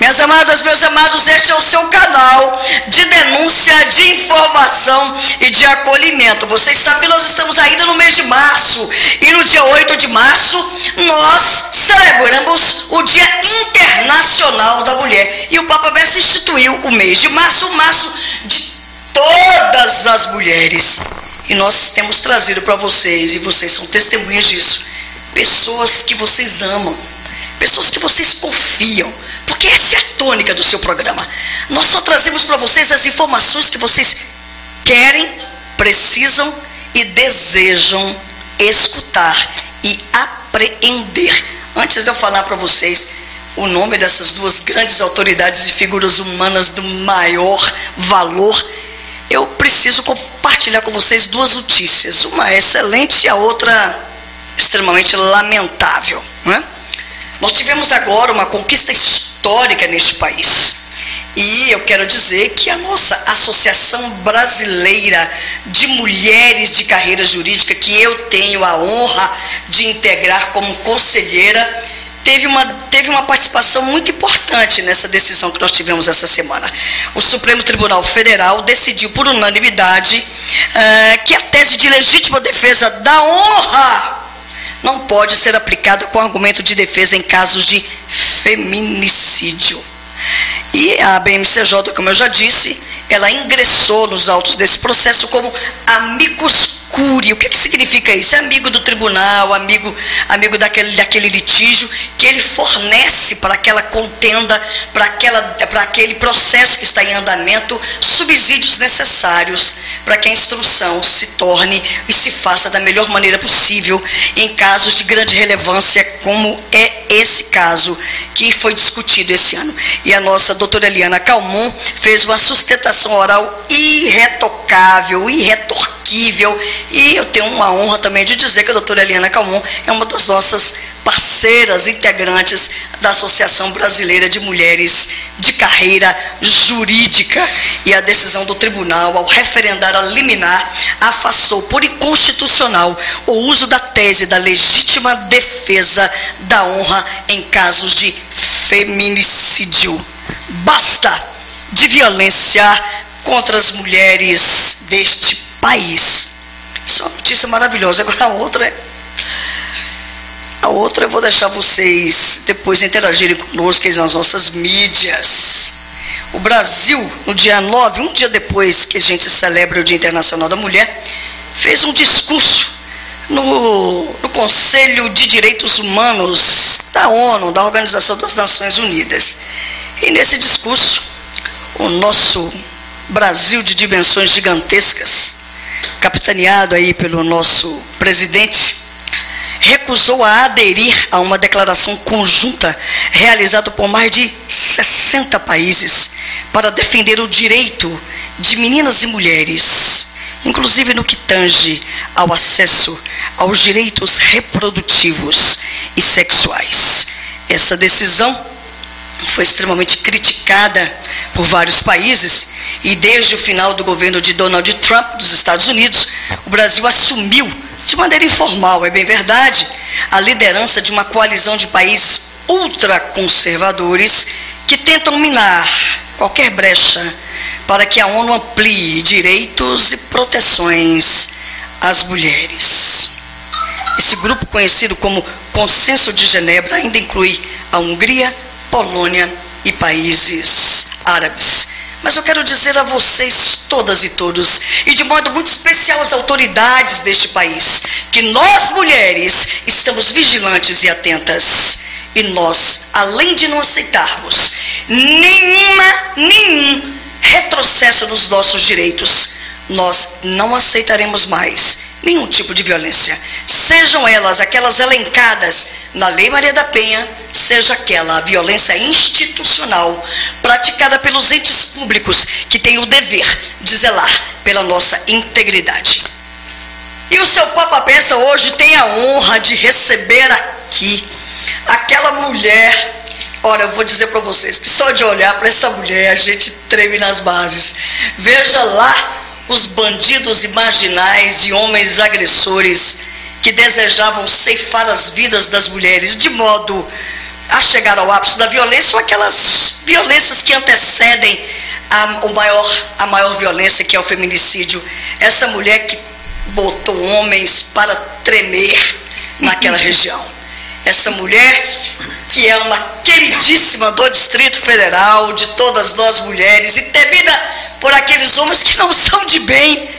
Minhas amadas, meus amados, este é o seu canal de denúncia, de informação e de acolhimento. Vocês sabem nós estamos ainda no mês de março e no dia 8 de março nós celebramos o Dia Internacional da Mulher. E o Papa Bessa instituiu o mês de março, o março de todas as mulheres. E nós temos trazido para vocês, e vocês são testemunhas disso, pessoas que vocês amam, pessoas que vocês confiam, porque essa é a tônica do seu programa. Nós só trazemos para vocês as informações que vocês querem, precisam e desejam escutar e apreender. Antes de eu falar para vocês o nome dessas duas grandes autoridades e figuras humanas do maior valor, eu preciso compartilhar com vocês duas notícias. Uma é excelente e a outra extremamente lamentável. Né? Nós tivemos agora uma conquista histórica neste país. E eu quero dizer que a nossa Associação Brasileira de Mulheres de Carreira Jurídica, que eu tenho a honra de integrar como conselheira, teve uma, teve uma participação muito importante nessa decisão que nós tivemos essa semana. O Supremo Tribunal Federal decidiu por unanimidade uh, que a tese de legítima defesa da honra não pode ser aplicada com argumento de defesa em casos de feminicídio. E a BMCJ, como eu já disse, ela ingressou nos autos desse processo como amicus curi. O que, que significa isso? É amigo do tribunal, amigo, amigo daquele, daquele litígio que ele fornece para aquela contenda, para, aquela, para aquele processo que está em andamento, subsídios necessários para que a instrução se torne e se faça da melhor maneira possível em casos de grande relevância, como é esse caso que foi discutido esse ano. E a nossa doutora Eliana Calmon fez uma sustentação oral irretocável, irretorquível e eu tenho uma honra também de dizer que a doutora Eliana Calmon é uma das nossas parceiras integrantes da Associação Brasileira de Mulheres de Carreira Jurídica. E a decisão do tribunal, ao referendar a liminar, afastou por inconstitucional o uso da tese da legítima defesa da honra em casos de feminicídio. Basta de violência contra as mulheres deste país. Isso é uma notícia maravilhosa. Agora a outra é. A outra eu vou deixar vocês depois interagirem conosco nas nossas mídias. O Brasil, no dia 9, um dia depois que a gente celebra o Dia Internacional da Mulher, fez um discurso no, no Conselho de Direitos Humanos da ONU, da Organização das Nações Unidas. E nesse discurso, o nosso Brasil de dimensões gigantescas, capitaneado aí pelo nosso presidente, recusou a aderir a uma declaração conjunta realizada por mais de 60 países para defender o direito de meninas e mulheres, inclusive no que tange ao acesso aos direitos reprodutivos e sexuais. Essa decisão foi extremamente criticada por vários países e desde o final do governo de Donald Trump dos Estados Unidos, o Brasil assumiu de maneira informal, é bem verdade, a liderança de uma coalizão de países ultraconservadores que tentam minar qualquer brecha para que a ONU amplie direitos e proteções às mulheres. Esse grupo, conhecido como Consenso de Genebra, ainda inclui a Hungria, Polônia e países árabes. Mas eu quero dizer a vocês, todas e todos, e de modo muito especial às autoridades deste país, que nós mulheres estamos vigilantes e atentas. E nós, além de não aceitarmos nenhuma, nenhum retrocesso nos nossos direitos, nós não aceitaremos mais nenhum tipo de violência, sejam elas aquelas elencadas na Lei Maria da Penha, seja aquela violência institucional praticada pelos entes públicos que têm o dever de zelar pela nossa integridade. E o seu Papa Pensa hoje tem a honra de receber aqui aquela mulher. Olha, eu vou dizer para vocês que só de olhar para essa mulher a gente treme nas bases. Veja lá os bandidos imaginais e homens agressores que desejavam ceifar as vidas das mulheres de modo a chegar ao ápice da violência ou aquelas violências que antecedem a, o maior, a maior violência, que é o feminicídio. Essa mulher que botou homens para tremer naquela região. Essa mulher que é uma queridíssima do Distrito Federal, de todas nós mulheres, e temida por aqueles homens que não são de bem,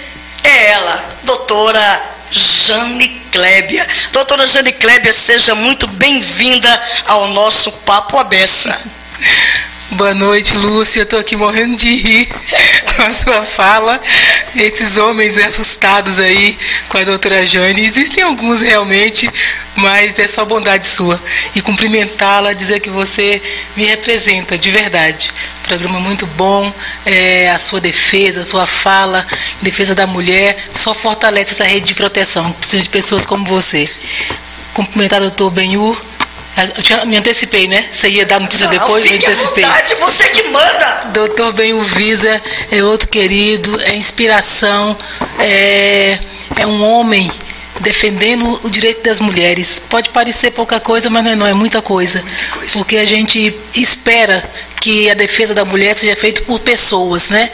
é ela, doutora Jane Klebia. Doutora Jane Klebia, seja muito bem-vinda ao nosso Papo Abessa. Boa noite, Lúcia. Eu estou aqui morrendo de rir com a sua fala. Esses homens assustados aí com a doutora Jane. Existem alguns realmente, mas é só bondade sua. E cumprimentá-la, dizer que você me representa de verdade. Programa muito bom, é, a sua defesa, a sua fala, defesa da mulher, só fortalece essa rede de proteção. Precisa de pessoas como você. Cumprimentar o doutor Benhur eu tinha, me antecipei, né? Você ia dar notícia Não, depois, me antecipei. Vontade, você que manda. Doutor Benhuvisa é outro querido, é inspiração, é, é um homem defendendo o direito das mulheres. Pode parecer pouca coisa, mas não é, não, é muita coisa. muita coisa. Porque a gente espera que a defesa da mulher seja feita por pessoas, né?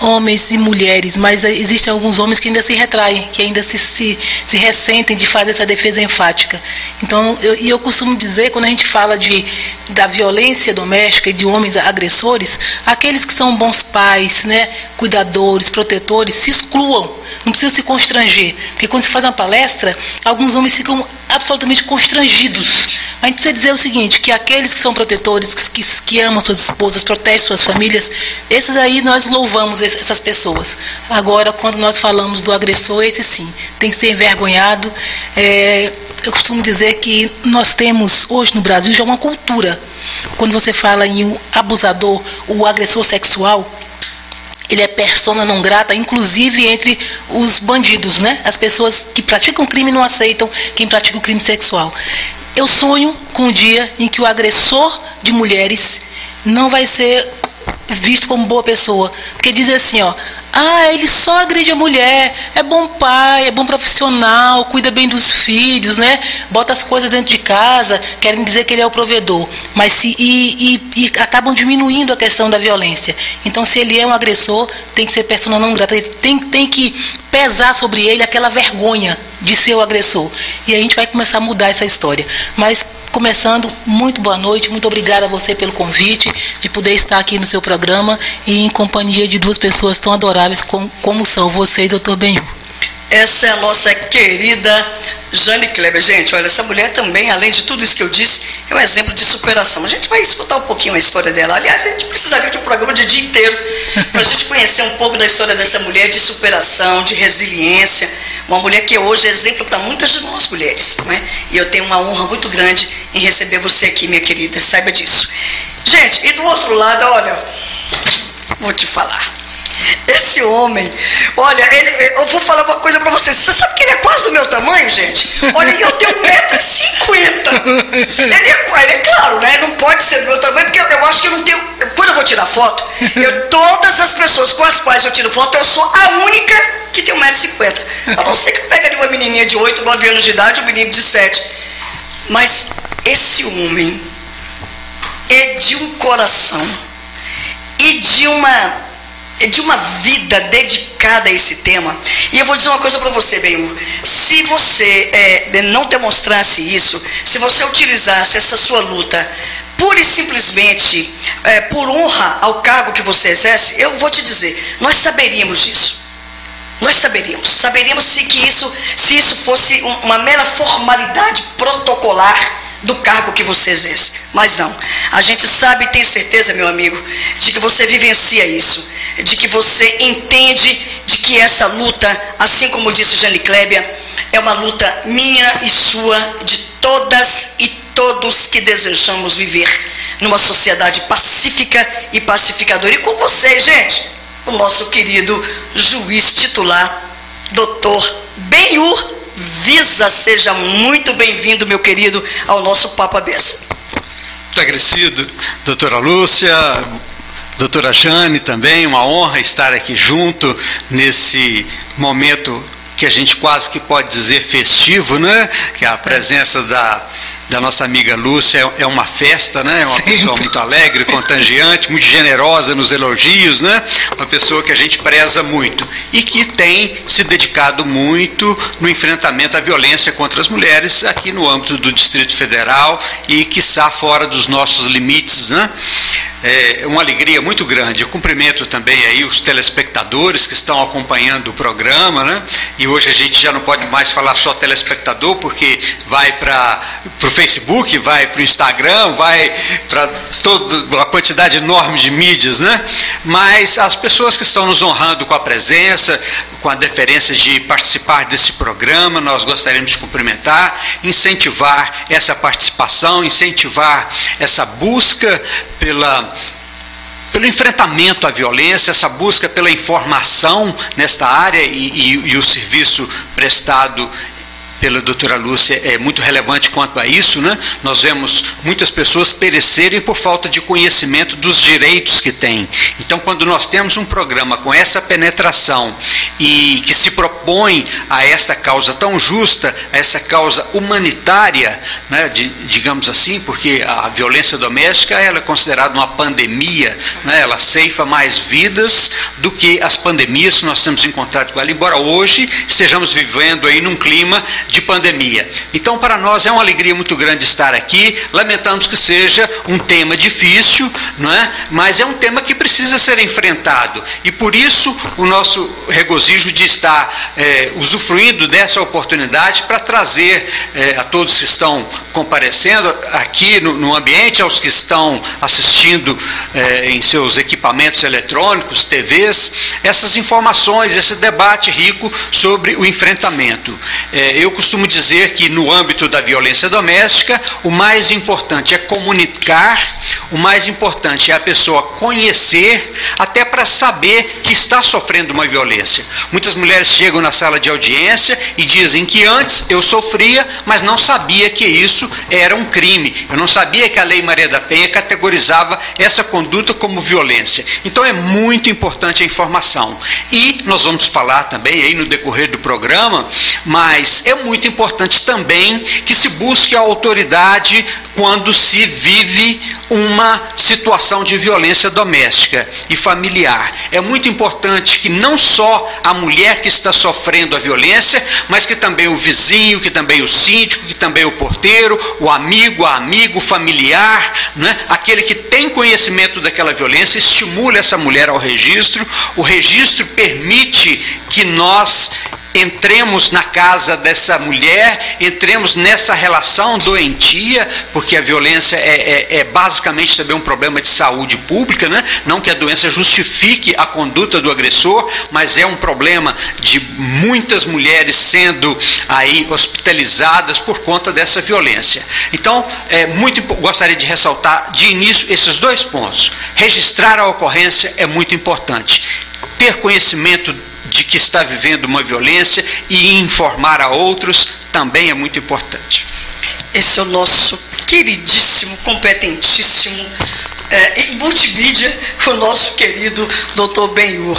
Homens e mulheres, mas existem alguns homens que ainda se retraem, que ainda se, se, se ressentem de fazer essa defesa enfática. Então, eu, e eu costumo dizer, quando a gente fala de, da violência doméstica e de homens agressores, aqueles que são bons pais, né, cuidadores, protetores, se excluam, não precisam se constranger. Porque quando se faz uma palestra, alguns homens ficam absolutamente constrangidos. A gente precisa dizer o seguinte, que aqueles que são protetores, que, que amam suas esposas, protegem suas famílias, esses aí nós louvamos essas pessoas. Agora, quando nós falamos do agressor, esse sim, tem que ser envergonhado. É, eu costumo dizer que nós temos hoje no Brasil já uma cultura. Quando você fala em um abusador, o agressor sexual, ele é persona não grata, inclusive entre os bandidos, né? As pessoas que praticam crime não aceitam quem pratica o crime sexual. Eu sonho com o dia em que o agressor de mulheres não vai ser visto como boa pessoa. Porque diz assim, ó, ah, ele só agride a mulher, é bom pai, é bom profissional, cuida bem dos filhos, né? Bota as coisas dentro de casa, querem dizer que ele é o provedor. Mas se, e, e, e acabam diminuindo a questão da violência. Então, se ele é um agressor, tem que ser persona não grata. Tem, tem que pesar sobre ele aquela vergonha de ser o agressor. E a gente vai começar a mudar essa história. Mas começando, muito boa noite, muito obrigada a você pelo convite, de poder estar aqui no seu programa e em companhia de duas pessoas tão adoráveis como, como são você e doutor Benhu. Essa é a nossa querida Jane Kleber. Gente, olha, essa mulher também, além de tudo isso que eu disse, é um exemplo de superação. A gente vai escutar um pouquinho a história dela. Aliás, a gente precisaria de um programa de dia inteiro para a gente conhecer um pouco da história dessa mulher de superação, de resiliência. Uma mulher que hoje é exemplo para muitas de nós mulheres. Né? E eu tenho uma honra muito grande em receber você aqui, minha querida. Saiba disso. Gente, e do outro lado, olha, vou te falar. Esse homem, olha, ele, eu vou falar uma coisa para vocês. Você sabe que ele é quase do meu tamanho, gente? Olha, eu tenho 1,50m. Ele é, ele é claro, né? Não pode ser do meu tamanho, porque eu, eu acho que eu não tenho. Quando eu vou tirar foto, eu, todas as pessoas com as quais eu tiro foto, eu sou a única que tem 1,50m. A não ser que pega de uma menininha de 8, 9 anos de idade, um menino de 7. Mas esse homem é de um coração e de uma de uma vida dedicada a esse tema. E eu vou dizer uma coisa para você, Benhur. Se você é, não demonstrasse isso, se você utilizasse essa sua luta pura e simplesmente é, por honra ao cargo que você exerce, eu vou te dizer, nós saberíamos disso. Nós saberíamos. Saberíamos se, que isso, se isso fosse uma mera formalidade protocolar do cargo que você exerce. Mas não. A gente sabe e tem certeza, meu amigo, de que você vivencia isso, de que você entende de que essa luta, assim como disse Jane Klebia, é uma luta minha e sua, de todas e todos que desejamos viver numa sociedade pacífica e pacificadora. E com vocês, gente, o nosso querido juiz titular, doutor Benhur Visa, seja muito bem-vindo, meu querido, ao nosso Papo Abessa. Muito agradecido, doutora Lúcia, doutora Jane também, uma honra estar aqui junto nesse momento que a gente quase que pode dizer festivo, né? Que é a presença da da nossa amiga Lúcia é, é uma festa, né? É uma Sempre. pessoa muito alegre, contagiante, muito generosa nos elogios, né? Uma pessoa que a gente preza muito e que tem se dedicado muito no enfrentamento à violência contra as mulheres aqui no âmbito do Distrito Federal e que está fora dos nossos limites, né? é uma alegria muito grande. Eu cumprimento também aí os telespectadores que estão acompanhando o programa, né? E hoje a gente já não pode mais falar só telespectador, porque vai para o Facebook, vai para o Instagram, vai para toda a quantidade enorme de mídias, né? Mas as pessoas que estão nos honrando com a presença, com a deferência de participar desse programa, nós gostaríamos de cumprimentar, incentivar essa participação, incentivar essa busca pela pelo enfrentamento à violência, essa busca pela informação nesta área e, e, e o serviço prestado pela doutora Lúcia é muito relevante quanto a isso, né? Nós vemos muitas pessoas perecerem por falta de conhecimento dos direitos que têm. Então, quando nós temos um programa com essa penetração e que se propõe a essa causa tão justa, a essa causa humanitária, né, de, digamos assim, porque a violência doméstica ela é considerada uma pandemia, né? Ela ceifa mais vidas do que as pandemias que nós temos encontrado com ela, embora hoje estejamos vivendo aí num clima de pandemia. Então, para nós é uma alegria muito grande estar aqui. Lamentamos que seja um tema difícil, não é? Mas é um tema que precisa ser enfrentado. E por isso o nosso regozijo de estar é, usufruindo dessa oportunidade para trazer é, a todos que estão comparecendo aqui no, no ambiente, aos que estão assistindo é, em seus equipamentos eletrônicos, TVs, essas informações, esse debate rico sobre o enfrentamento. eu costumo dizer que no âmbito da violência doméstica, o mais importante é comunicar, o mais importante é a pessoa conhecer, até para saber que está sofrendo uma violência. Muitas mulheres chegam na sala de audiência e dizem que antes eu sofria, mas não sabia que isso era um crime. Eu não sabia que a Lei Maria da Penha categorizava essa conduta como violência. Então é muito importante a informação. E nós vamos falar também aí no decorrer do programa, mas é muito importante também que se busque a autoridade quando se vive uma situação de violência doméstica e familiar. É muito importante que não só a mulher que está sofrendo a violência, mas que também o vizinho, que também o síndico, que também o porteiro, o amigo, a amigo, o familiar, né? aquele que tem conhecimento daquela violência, estimule essa mulher ao registro. O registro permite que nós entremos na casa dessa mulher, entremos nessa relação doentia, porque a violência é, é, é, basicamente também um problema de saúde pública, né? não que a doença justifique a conduta do agressor, mas é um problema de muitas mulheres sendo aí hospitalizadas por conta dessa violência. Então, é muito gostaria de ressaltar de início esses dois pontos. Registrar a ocorrência é muito importante. Ter conhecimento de que está vivendo uma violência e informar a outros também é muito importante. Esse é o nosso queridíssimo, competentíssimo é, em multimídia, o nosso querido doutor Benhur.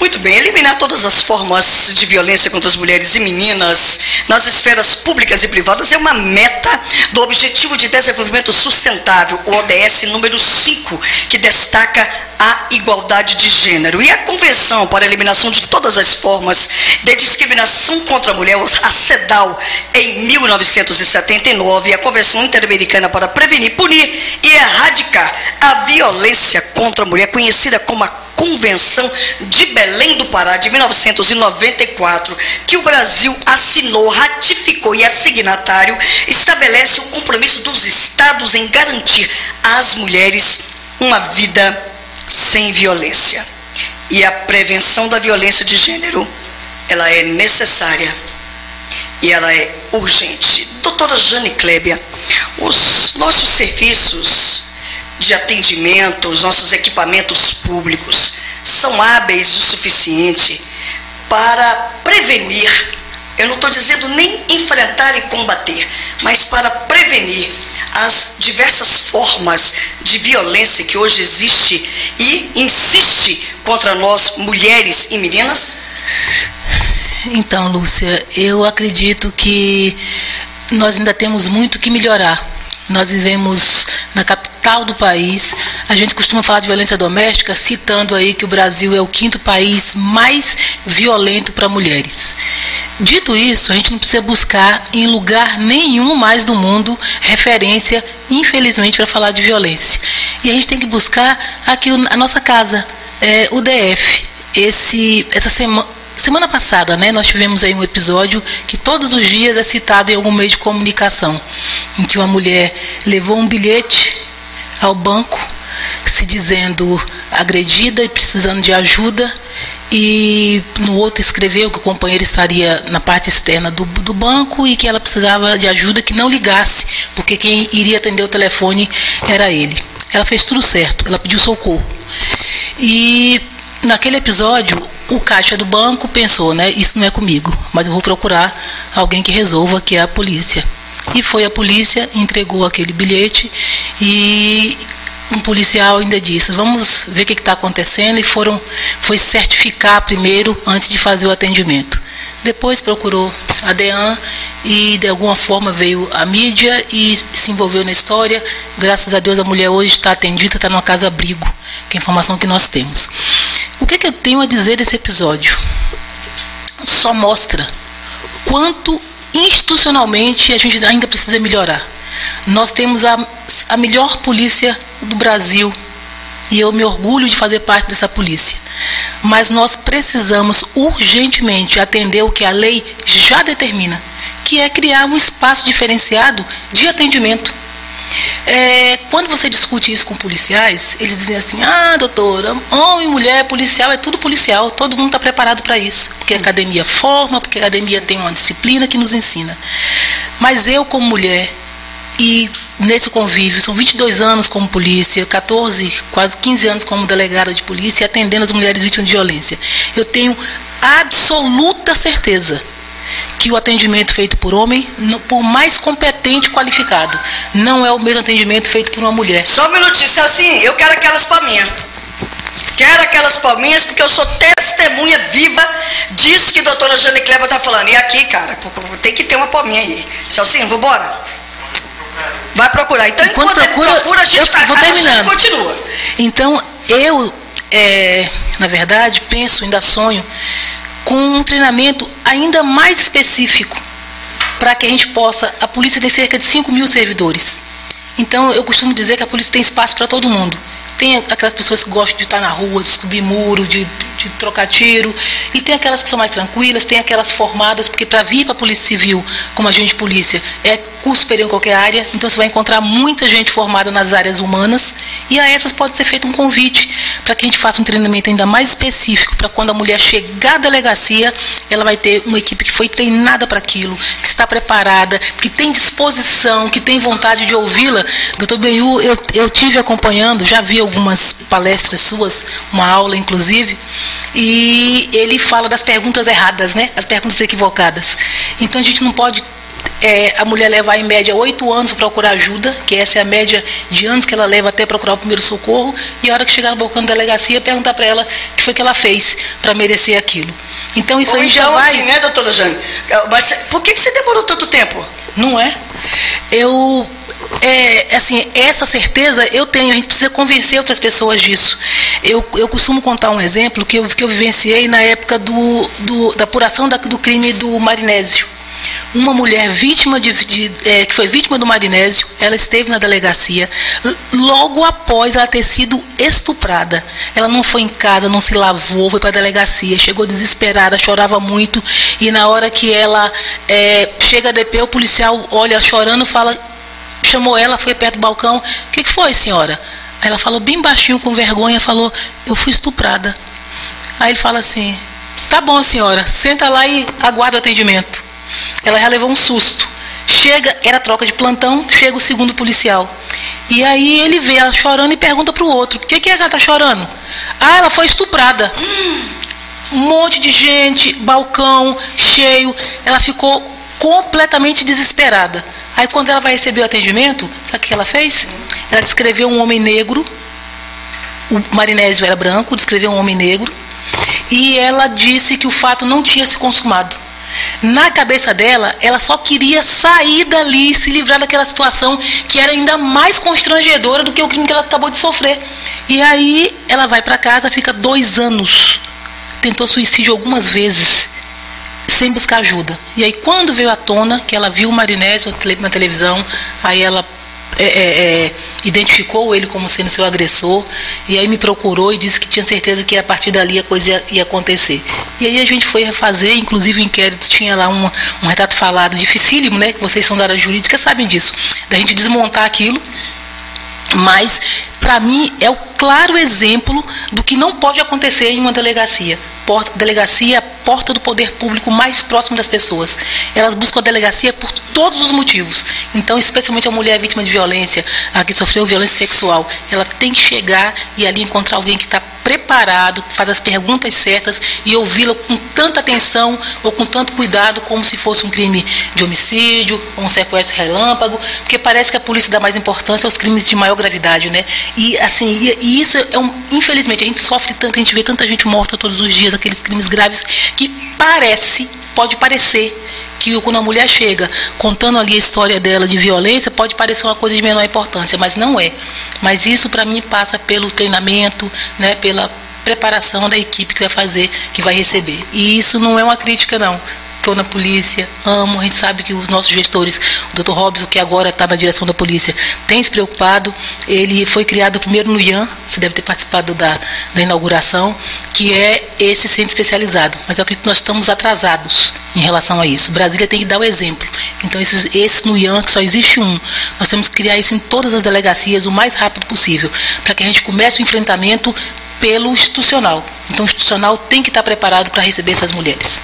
Muito bem, eliminar todas as formas de violência contra as mulheres e meninas nas esferas públicas e privadas é uma meta do Objetivo de Desenvolvimento Sustentável, o ODS número 5, que destaca a igualdade de gênero. E a Convenção para a Eliminação de Todas as Formas de Discriminação contra a Mulher, a CEDAW, em 1979, e a Convenção Interamericana para Prevenir, Punir e Erradicar a Violência contra a Mulher, conhecida como a Convenção de Belém do Pará de 1994, que o Brasil assinou, ratificou e é signatário, estabelece o compromisso dos estados em garantir às mulheres uma vida sem violência. E a prevenção da violência de gênero, ela é necessária e ela é urgente. Doutora Jane Klebia, os nossos serviços de atendimento, os nossos equipamentos públicos são hábeis o suficiente para prevenir, eu não estou dizendo nem enfrentar e combater, mas para prevenir as diversas formas de violência que hoje existe e insiste contra nós, mulheres e meninas? Então, Lúcia, eu acredito que nós ainda temos muito que melhorar. Nós vivemos na capital do país. A gente costuma falar de violência doméstica, citando aí que o Brasil é o quinto país mais violento para mulheres. Dito isso, a gente não precisa buscar em lugar nenhum mais do mundo referência, infelizmente, para falar de violência. E a gente tem que buscar aqui a nossa casa, é, o DF. Esse, essa semana semana passada, né, nós tivemos aí um episódio que todos os dias é citado em algum meio de comunicação, em que uma mulher levou um bilhete ao banco se dizendo agredida e precisando de ajuda e no outro escreveu que o companheiro estaria na parte externa do, do banco e que ela precisava de ajuda que não ligasse, porque quem iria atender o telefone era ele. Ela fez tudo certo, ela pediu socorro. E naquele episódio, o caixa do banco pensou, né? Isso não é comigo, mas eu vou procurar alguém que resolva, que é a polícia. E foi a polícia, entregou aquele bilhete e um policial ainda disse, vamos ver o que está acontecendo e foram, foi certificar primeiro antes de fazer o atendimento. Depois procurou a DEAN e de alguma forma veio a mídia e se envolveu na história. Graças a Deus a mulher hoje está atendida, está numa casa abrigo, que é a informação que nós temos. O que, é que eu tenho a dizer desse episódio? Só mostra quanto institucionalmente a gente ainda precisa melhorar. Nós temos a, a melhor polícia do Brasil e eu me orgulho de fazer parte dessa polícia. Mas nós precisamos urgentemente atender o que a lei já determina, que é criar um espaço diferenciado de atendimento. É, quando você discute isso com policiais, eles dizem assim: ah, doutora, homem, mulher, policial, é tudo policial, todo mundo está preparado para isso, porque a academia forma, porque a academia tem uma disciplina que nos ensina. Mas eu, como mulher, e nesse convívio, são 22 anos como polícia, 14, quase 15 anos como delegada de polícia, atendendo as mulheres vítimas de violência. Eu tenho absoluta certeza que o atendimento feito por homem, por mais competente e qualificado, não é o mesmo atendimento feito por uma mulher. Só um minutinho, assim, eu quero aquelas palminhas. Quero aquelas palminhas porque eu sou testemunha viva disso que a doutora Jane Kleber está falando. E aqui, cara, tem que ter uma palminha aí. Celcinho, vamos embora? Vai procurar. Então, enquanto, enquanto procura, procura, a gente está vou terminando. continua. Então, eu, é, na verdade, penso, ainda sonho com um treinamento ainda mais específico para que a gente possa. A polícia tem cerca de 5 mil servidores. Então eu costumo dizer que a polícia tem espaço para todo mundo. Tem aquelas pessoas que gostam de estar na rua, de subir muro, de, de trocar tiro. E tem aquelas que são mais tranquilas, tem aquelas formadas, porque para vir para a Polícia Civil, como agente de polícia, é curso superior em qualquer área. Então você vai encontrar muita gente formada nas áreas humanas. E a essas pode ser feito um convite para que a gente faça um treinamento ainda mais específico, para quando a mulher chegar à delegacia, ela vai ter uma equipe que foi treinada para aquilo, que está preparada, que tem disposição, que tem vontade de ouvi-la. Doutor Benhu, eu, eu tive acompanhando, já vi algumas palestras suas, uma aula inclusive, e ele fala das perguntas erradas, né? As perguntas equivocadas. Então a gente não pode é, a mulher levar em média oito anos para procurar ajuda, que essa é a média de anos que ela leva até procurar o primeiro socorro, e a hora que chegar no balcão da delegacia, perguntar para ela o que foi que ela fez para merecer aquilo. Então isso Ou aí então, já vai. assim, né, doutora Jane? Mas por que, que você demorou tanto tempo? Não é? Eu é, assim, essa certeza eu tenho, a gente precisa convencer outras pessoas disso. Eu, eu costumo contar um exemplo que eu, que eu vivenciei na época do, do da apuração da, do crime do Marinésio. Uma mulher vítima de, de é, que foi vítima do marinésio, ela esteve na delegacia logo após ela ter sido estuprada. Ela não foi em casa, não se lavou, foi para a delegacia, chegou desesperada, chorava muito e na hora que ela é, chega a DP, o policial olha chorando, fala chamou ela, foi perto do balcão. O que, que foi, senhora? Aí ela falou bem baixinho, com vergonha, falou, eu fui estuprada. Aí ele fala assim, tá bom, senhora, senta lá e aguarda o atendimento. Ela já levou um susto. Chega, era troca de plantão, chega o segundo policial. E aí ele vê ela chorando e pergunta para o outro, o que, que é que ela tá chorando? Ah, ela foi estuprada. Um monte de gente, balcão cheio. Ela ficou completamente desesperada. Aí quando ela vai receber o atendimento, o que ela fez? Ela descreveu um homem negro, o marinésio era branco, descreveu um homem negro, e ela disse que o fato não tinha se consumado. Na cabeça dela, ela só queria sair dali, se livrar daquela situação que era ainda mais constrangedora do que o crime que ela acabou de sofrer. E aí ela vai para casa, fica dois anos. Tentou suicídio algumas vezes, sem buscar ajuda. E aí quando veio à tona, que ela viu o Marinésio na televisão, aí ela é, é, é, identificou ele como sendo seu agressor e aí me procurou e disse que tinha certeza que a partir dali a coisa ia, ia acontecer. E aí a gente foi refazer, inclusive o inquérito tinha lá um, um retrato falado dificílimo, né? Que vocês são da área jurídica sabem disso. Da gente desmontar aquilo, mas para mim é o claro exemplo do que não pode acontecer em uma delegacia. Porta, delegacia é a porta do poder público mais próximo das pessoas. Elas buscam a delegacia por todos os motivos. Então, especialmente a mulher vítima de violência, a que sofreu violência sexual, ela tem que chegar e ali encontrar alguém que está preparado, faz as perguntas certas e ouvi-la com tanta atenção ou com tanto cuidado como se fosse um crime de homicídio ou um sequestro relâmpago, porque parece que a polícia dá mais importância aos crimes de maior gravidade, né? E assim, e, e isso é um, infelizmente a gente sofre tanto, a gente vê tanta gente morta todos os dias, aqueles crimes graves que parece, pode parecer que quando a mulher chega contando ali a história dela de violência, pode parecer uma coisa de menor importância, mas não é. Mas isso para mim passa pelo treinamento, né, pela preparação da equipe que vai fazer, que vai receber. E isso não é uma crítica não estou na polícia, amo, a gente sabe que os nossos gestores, o Dr. Robson, que agora está na direção da polícia, tem se preocupado. Ele foi criado primeiro no IAN, você deve ter participado da, da inauguração, que é esse centro especializado. Mas eu acredito que nós estamos atrasados em relação a isso. Brasília tem que dar o exemplo. Então, esse, esse no IAN, que só existe um, nós temos que criar isso em todas as delegacias o mais rápido possível, para que a gente comece o enfrentamento pelo institucional. Então, o institucional tem que estar preparado para receber essas mulheres.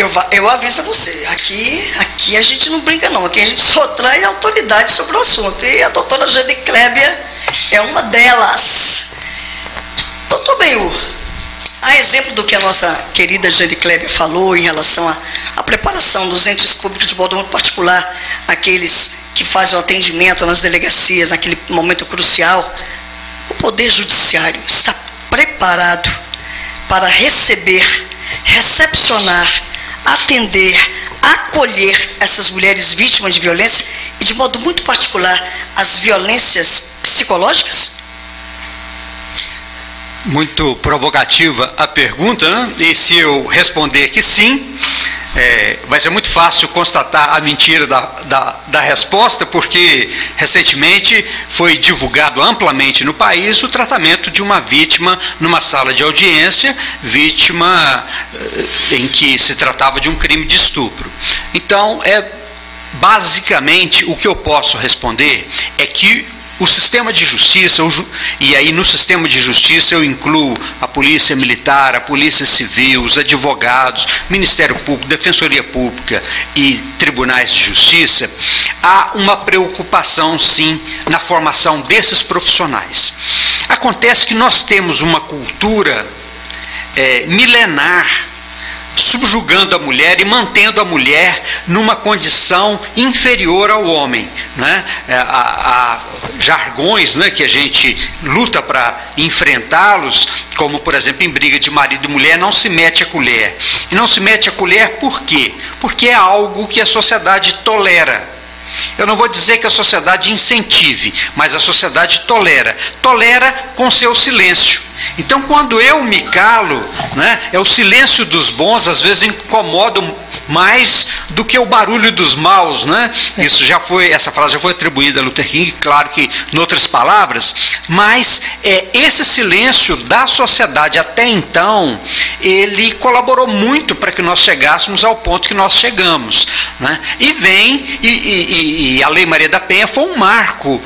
Eu, eu aviso a você, aqui, aqui a gente não brinca não, aqui a gente só traz autoridade sobre o assunto. E a doutora Jane Klebia é uma delas. Doutor Benhur, a exemplo do que a nossa querida Jane Klebia falou em relação à preparação dos entes públicos de modo muito particular, aqueles que fazem o atendimento nas delegacias naquele momento crucial, o Poder Judiciário está preparado para receber, recepcionar atender, acolher essas mulheres vítimas de violência e, de modo muito particular, as violências psicológicas? Muito provocativa a pergunta, né? E se eu responder que sim, é, ser muito fácil constatar a mentira da, da, da, resposta, porque recentemente foi divulgado amplamente no país o tratamento de uma vítima numa sala de audiência, vítima eh, em que se tratava de um crime de estupro. Então, é basicamente o que eu posso responder é que o sistema de justiça, e aí no sistema de justiça eu incluo a polícia militar, a polícia civil, os advogados, Ministério Público, Defensoria Pública e tribunais de justiça, há uma preocupação sim na formação desses profissionais. Acontece que nós temos uma cultura é, milenar subjugando a mulher e mantendo a mulher numa condição inferior ao homem. Né? É, há, jargões né, que a gente luta para enfrentá-los, como por exemplo em briga de marido e mulher, não se mete a colher. E não se mete a colher por quê? Porque é algo que a sociedade tolera. Eu não vou dizer que a sociedade incentive, mas a sociedade tolera. Tolera com seu silêncio. Então, quando eu me calo, né, é o silêncio dos bons, às vezes incomoda mais do que o barulho dos maus, né? Isso já foi, essa frase já foi atribuída a Luther King, claro que em outras palavras, mas é, esse silêncio da sociedade até então, ele colaborou muito para que nós chegássemos ao ponto que nós chegamos, né? E vem, e, e, e a Lei Maria da Penha foi um marco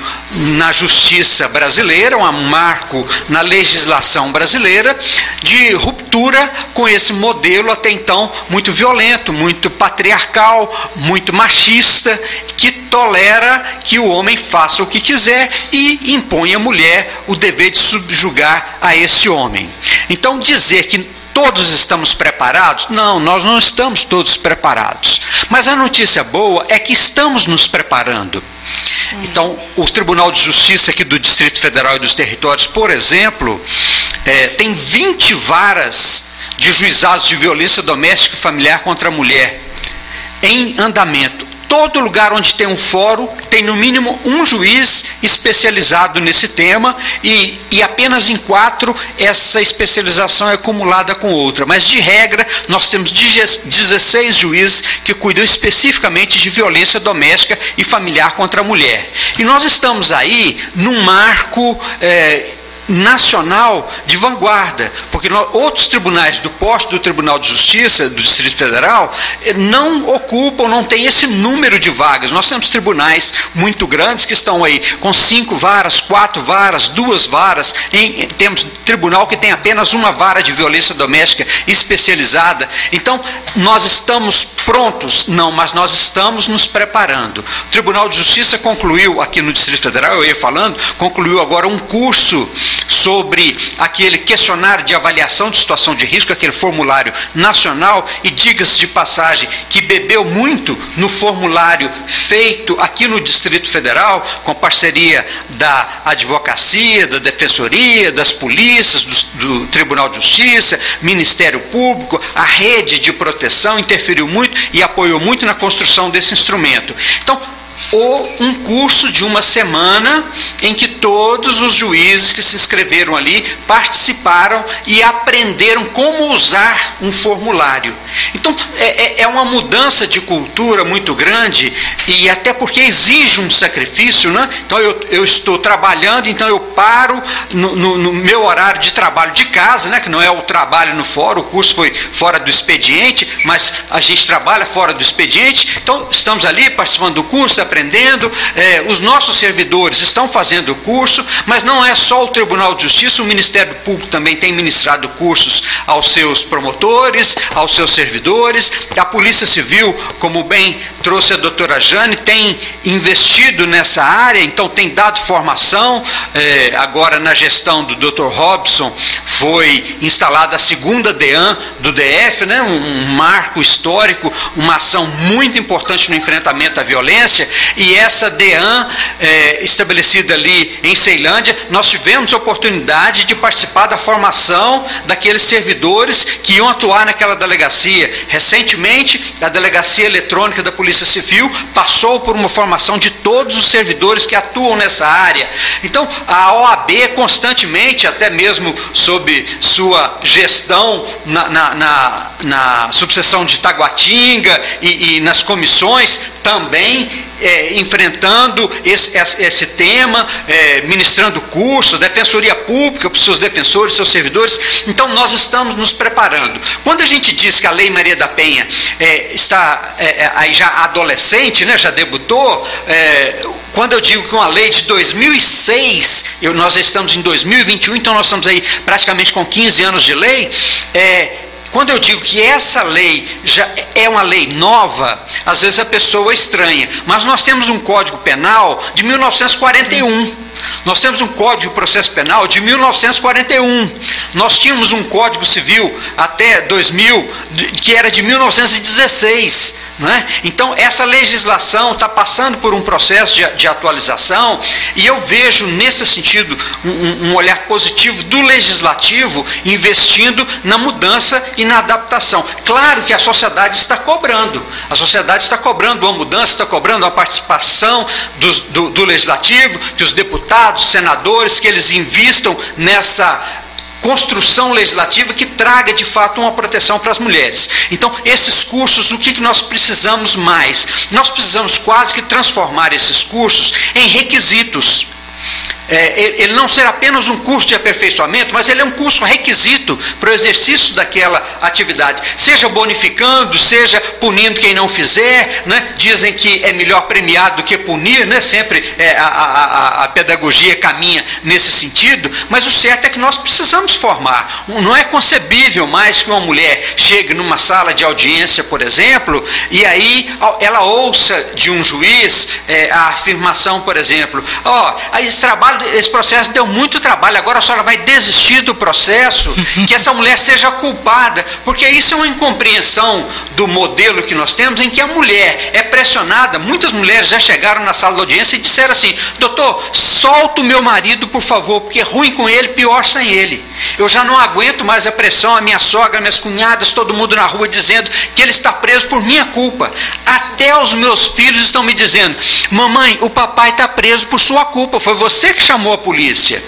na justiça brasileira, um marco na legislação brasileira de ruptura com esse modelo até então muito violento, muito patriarcal, muito machista, que tolera que o homem faça o que quiser e impõe à mulher o dever de subjugar a esse homem. Então dizer que todos estamos preparados? Não, nós não estamos todos preparados. Mas a notícia boa é que estamos nos preparando. Então, o Tribunal de Justiça aqui do Distrito Federal e dos Territórios, por exemplo, é, tem 20 varas de juizados de violência doméstica e familiar contra a mulher em andamento todo lugar onde tem um fórum tem no mínimo um juiz especializado nesse tema e, e apenas em quatro essa especialização é acumulada com outra. Mas de regra, nós temos 16 juízes que cuidam especificamente de violência doméstica e familiar contra a mulher. E nós estamos aí num marco. É, nacional de vanguarda, porque outros tribunais do posto do Tribunal de Justiça do Distrito Federal eh, não ocupam, não tem esse número de vagas. Nós temos tribunais muito grandes que estão aí com cinco varas, quatro varas, duas varas. Em, temos tribunal que tem apenas uma vara de violência doméstica especializada. Então, nós estamos prontos? Não, mas nós estamos nos preparando. O Tribunal de Justiça concluiu aqui no Distrito Federal, eu ia falando, concluiu agora um curso sobre aquele questionário de avaliação de situação de risco, aquele formulário nacional, e diga-se de passagem que bebeu muito no formulário feito aqui no Distrito Federal, com parceria da advocacia, da defensoria, das polícias, do, do Tribunal de Justiça, Ministério Público, a rede de proteção interferiu muito e apoiou muito na construção desse instrumento. Então, ou um curso de uma semana em que todos os juízes que se inscreveram ali participaram e aprenderam como usar um formulário. Então é, é, é uma mudança de cultura muito grande e até porque exige um sacrifício, né? Então eu, eu estou trabalhando, então eu paro no, no, no meu horário de trabalho de casa, né? Que não é o trabalho no fórum, o curso foi fora do expediente, mas a gente trabalha fora do expediente. Então estamos ali participando do curso aprendendo, é, os nossos servidores estão fazendo o curso, mas não é só o Tribunal de Justiça, o Ministério Público também tem ministrado cursos aos seus promotores, aos seus servidores, a Polícia Civil, como bem trouxe a doutora Jane, tem investido nessa área, então tem dado formação, é, agora na gestão do Dr. Robson foi instalada a segunda DEAN do DF, né, um marco histórico, uma ação muito importante no enfrentamento à violência, e essa DEAN, é, estabelecida ali em Ceilândia, nós tivemos oportunidade de participar da formação daqueles servidores que iam atuar naquela delegacia. Recentemente, a Delegacia Eletrônica da Polícia Civil passou por uma formação de todos os servidores que atuam nessa área. Então, a OAB constantemente, até mesmo sob sua gestão na, na, na, na subseção de Taguatinga e, e nas comissões, também é, enfrentando esse, esse tema, é, ministrando cursos, defensoria pública para os seus defensores, seus servidores. Então, nós estamos nos preparando. Quando a gente diz que a Lei Maria da Penha é, está é, é, aí já adolescente, né, já debutou, é, quando eu digo que uma lei de 2006, eu, nós estamos em 2021, então nós estamos aí praticamente com 15 anos de lei, é, quando eu digo que essa lei já é uma lei nova, às vezes a pessoa estranha. Mas nós temos um Código Penal de 1941. Nós temos um Código de Processo Penal de 1941. Nós tínhamos um Código Civil até 2000 que era de 1916. É? Então, essa legislação está passando por um processo de, de, atualização e eu vejo, nesse sentido, um, um, olhar positivo do legislativo investindo na mudança e na adaptação. Claro que a sociedade está cobrando, a sociedade está cobrando uma mudança, está cobrando a participação dos, do, do legislativo, que os deputados, senadores, que eles invistam nessa construção legislativa que traga de fato uma proteção para as mulheres. Então, esses cursos, o que, nós precisamos mais? Nós precisamos quase que transformar esses cursos em requisitos é, ele não ser apenas um curso de aperfeiçoamento, mas ele é um curso requisito para o exercício daquela atividade, seja bonificando, seja punindo quem não fizer, né? dizem que é melhor premiar do que punir, né? sempre é, a, a, a, pedagogia caminha nesse sentido, mas o certo é que nós precisamos formar. Não é concebível mais que uma mulher chegue numa sala de audiência, por exemplo, e aí ela ouça de um juiz é, a afirmação, por exemplo, ó, oh, esse trabalho esse processo deu muito trabalho, agora a senhora vai desistir do processo, que essa mulher seja culpada, porque isso é uma incompreensão do modelo que nós temos, em que a mulher é pressionada. Muitas mulheres já chegaram na sala da audiência e disseram assim: doutor, solta o meu marido, por favor, porque é ruim com ele, pior sem ele. Eu já não aguento mais a pressão, a minha sogra, minhas cunhadas, todo mundo na rua dizendo que ele está preso por minha culpa. Até os meus filhos estão me dizendo: mamãe, o papai está preso por sua culpa, foi você que chamou a polícia.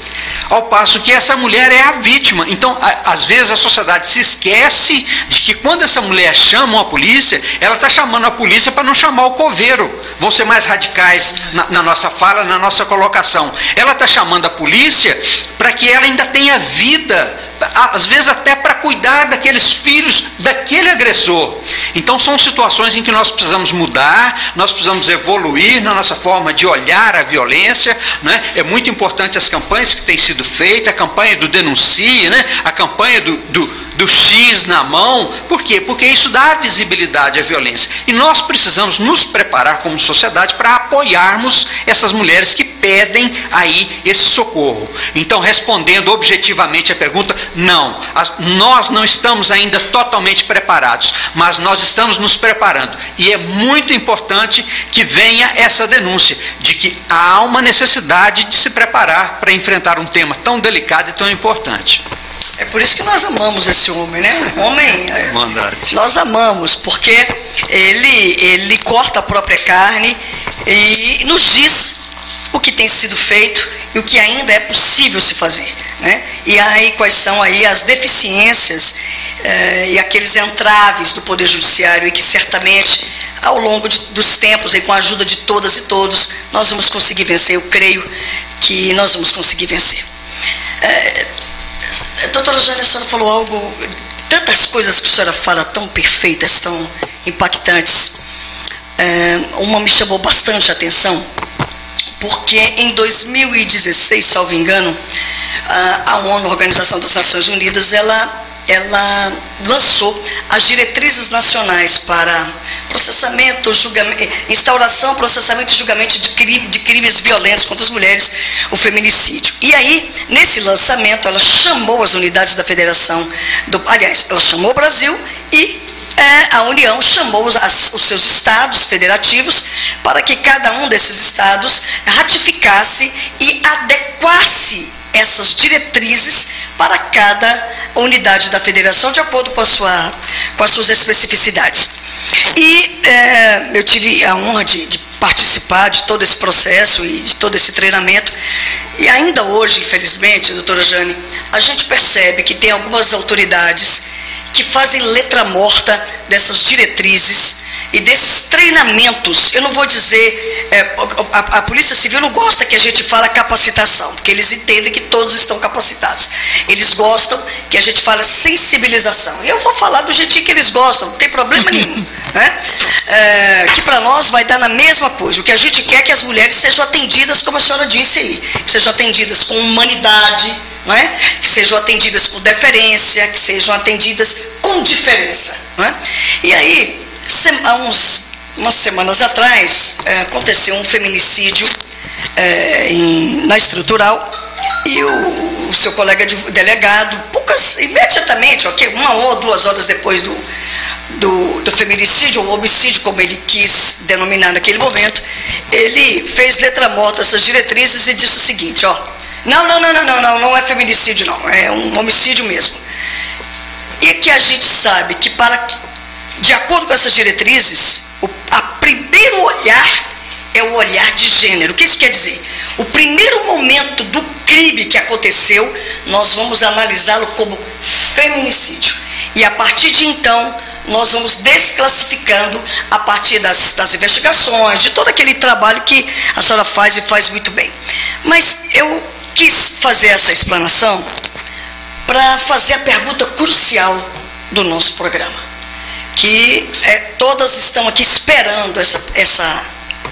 Ao passo que essa mulher é a vítima. Então, a, às vezes a sociedade se esquece de que quando essa mulher chama a polícia, ela está chamando a polícia para não chamar o coveiro. Vão ser mais radicais na, na nossa fala, na nossa colocação. Ela está chamando a polícia para que ela ainda tenha vida às vezes até para cuidar daqueles filhos daquele agressor. Então são situações em que nós precisamos mudar, nós precisamos evoluir na nossa forma de olhar a violência. Né? É muito importante as campanhas que têm sido feitas, a campanha do denuncie, né? a campanha do, do do X na mão. Por quê? Porque isso dá visibilidade à violência. E nós precisamos nos preparar como sociedade para apoiarmos essas mulheres que pedem aí esse socorro. Então, respondendo objetivamente a pergunta, não, nós não estamos ainda totalmente preparados, mas nós estamos nos preparando. E é muito importante que venha essa denúncia de que há uma necessidade de se preparar para enfrentar um tema tão delicado e tão importante. É por isso que nós amamos esse homem, né? Homem, Mandate. nós amamos, porque ele, ele corta a própria carne e nos diz o que tem sido feito e o que ainda é possível se fazer. Né? E aí quais são aí as deficiências eh, e aqueles entraves do Poder Judiciário e que certamente ao longo de, dos tempos e com a ajuda de todas e todos nós vamos conseguir vencer. Eu creio que nós vamos conseguir vencer. Eh, doutora Jane, a falou algo, tantas coisas que a senhora fala tão perfeitas, tão impactantes. É, uma me chamou bastante a atenção, porque em 2016, salvo engano, a ONU, a Organização das Nações Unidas, ela, ela lançou as diretrizes nacionais para processamento, julgamento, instauração, processamento e julgamento de, crime, de crimes violentos contra as mulheres, o feminicídio. E aí, nesse lançamento, ela chamou as unidades da federação, do, aliás, ela chamou o Brasil e é, a União chamou os, as, os seus estados federativos para que cada um desses estados ratificasse e adequasse essas diretrizes para cada unidade da federação, de acordo com, sua, com as suas especificidades. E é, eu tive a honra de, de, participar de todo esse processo e de todo esse treinamento. E ainda hoje, infelizmente, doutora Jane, a gente percebe que tem algumas autoridades que fazem letra morta dessas diretrizes e desses treinamentos, eu não vou dizer, é, a, a, Polícia Civil não gosta que a gente fala capacitação, porque eles entendem que todos estão capacitados. Eles gostam que a gente fala sensibilização. E eu vou falar do jeitinho que eles gostam, não tem problema nenhum. Né? É, que para nós vai dar na mesma coisa. O que a gente quer é que as mulheres sejam atendidas, como a senhora disse aí, que sejam atendidas com humanidade, é? que sejam atendidas com deferência, que sejam atendidas com diferença. É? E aí, há uns, umas semanas atrás, é, aconteceu um feminicídio é, em, na estrutural e o, o, seu colega de, delegado, poucas, imediatamente, uma ou duas horas depois do, do, do feminicídio, ou homicídio, como ele quis denominar naquele momento, ele fez letra morta essas diretrizes e disse o seguinte, ó, não, não, não, não, não, não, não é feminicídio não, é um homicídio mesmo. E que a gente sabe que para de acordo com essas diretrizes, o a primeiro olhar é o olhar de gênero. O que isso quer dizer? O primeiro momento do crime que aconteceu, nós vamos analisá-lo como feminicídio. E a partir de então, nós vamos desclassificando a partir das, das investigações, de todo aquele trabalho que a senhora faz e faz muito bem. Mas eu quis fazer essa explanação para fazer a pergunta crucial do nosso programa que é, todas estão aqui esperando essa, essa,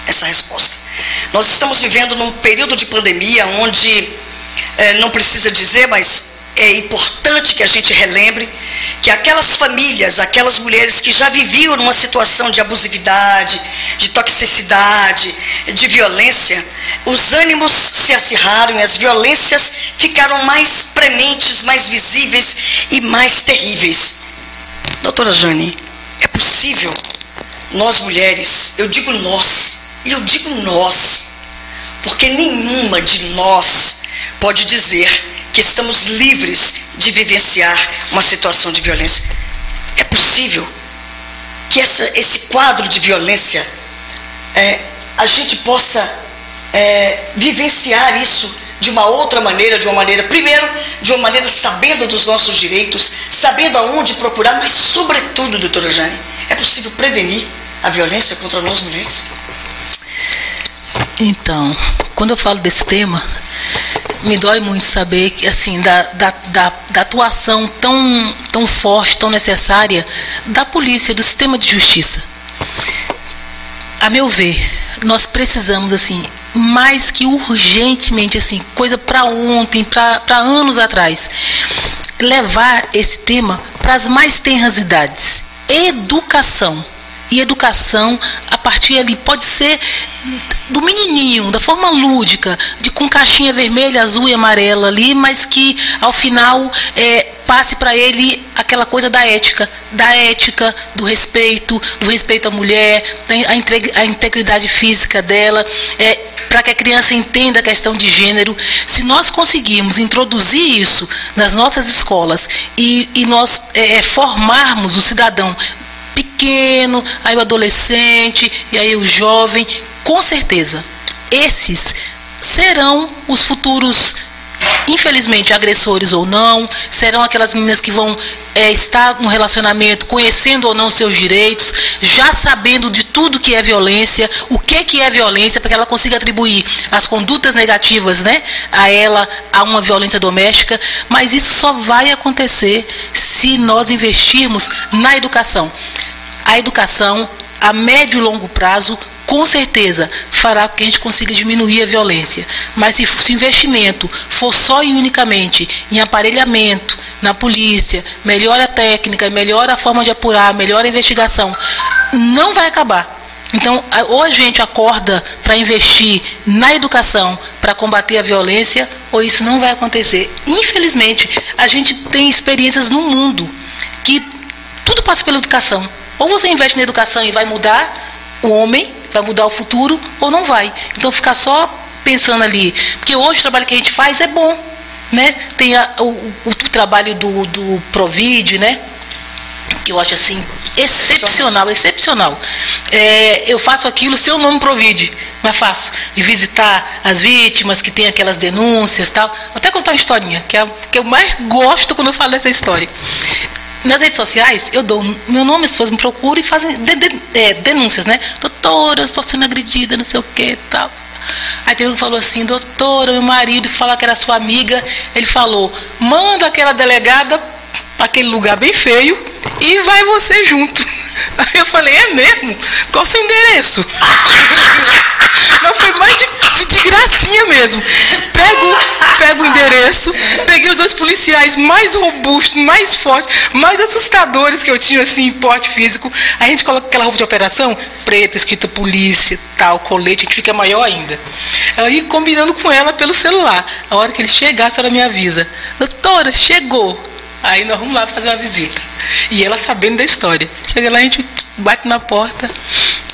essa resposta. Nós estamos vivendo num período de pandemia onde, é, não precisa dizer, mas é importante que a gente relembre que aquelas famílias, aquelas mulheres que já viviam numa situação de abusividade, de toxicidade, de violência, os ânimos se acirraram e as violências ficaram mais prementes, mais visíveis e mais terríveis. Doutora Jane, é possível nós mulheres, eu digo nós, e eu digo nós, porque nenhuma de nós pode dizer que estamos livres de vivenciar uma situação de violência. É possível que essa, esse quadro de violência é, a gente possa é, vivenciar isso de uma outra maneira, de uma maneira, primeiro, de uma maneira sabendo dos nossos direitos, sabendo aonde procurar, mas sobretudo, doutora Jane, é possível prevenir a violência contra nós mulheres? Então, quando eu falo desse tema, me dói muito saber que assim da, da, da, da, atuação tão, tão forte, tão necessária da polícia, do sistema de justiça. A meu ver, nós precisamos assim mais que urgentemente assim coisa para ontem, para anos atrás, levar esse tema para as mais tenras idades. Educação. E educação a partir ali pode ser do menininho, da forma lúdica, de com caixinha vermelha, azul e amarela ali, mas que ao final é, passe para ele aquela coisa da ética, da ética, do respeito, do respeito à mulher, a integridade física dela, é, para que a criança entenda a questão de gênero. Se nós conseguirmos introduzir isso nas nossas escolas e, e nós é, é formarmos o cidadão pequeno, aí o adolescente e aí o jovem, com certeza, esses serão os futuros infelizmente, agressores ou não, serão aquelas meninas que vão é, estar no relacionamento, conhecendo ou não seus direitos, já sabendo de tudo que é violência, o que, que é violência, para que ela consiga atribuir as condutas negativas né, a ela, a uma violência doméstica, mas isso só vai acontecer se nós investirmos na educação. A educação, a médio e longo prazo, com certeza fará com que a gente consiga diminuir a violência. Mas se, se o investimento for só e unicamente em aparelhamento, na polícia, melhora a técnica, melhora a forma de apurar, melhora a investigação, não vai acabar. Então, ou a gente acorda para investir na educação para combater a violência, ou isso não vai acontecer. Infelizmente, a gente tem experiências no mundo que tudo passa pela educação. Ou você investe na educação e vai mudar o homem, vai mudar o futuro ou não vai. Então ficar só pensando ali, porque hoje o trabalho que a gente faz é bom, né? Tem a, o, o, o, trabalho do, do Provid, né? Que eu acho assim excepcional, excepcional. É, eu faço aquilo se eu não Provide, mas faço de visitar as vítimas que tem aquelas denúncias tal. Vou até contar uma historinha que é que eu mais gosto quando eu falo essa história. Nas redes sociais, eu dou meu nome, as pessoas me procuram e fazem de, de, é, denúncias, né? Doutora, estou sendo agredida, não sei o que tal. Aí teve um que falou assim, doutora, meu marido fala que era sua amiga. Ele falou, manda aquela delegada para aquele lugar bem feio e vai você junto. Aí eu falei, é mesmo? Qual seu endereço? Mas foi mais de, de, gracinha mesmo. Pego, pego o endereço, peguei os dois policiais mais robustos, mais fortes, mais assustadores que eu tinha, assim, em porte físico. A gente coloca aquela roupa de operação, preta, escrito polícia, tal, colete, a gente fica maior ainda. Aí combinando com ela pelo celular. A hora que ele chegar, a senhora me avisa. Doutora, chegou. Aí nós vamos lá fazer uma visita. E ela sabendo da história. Chega lá, a gente bate na porta.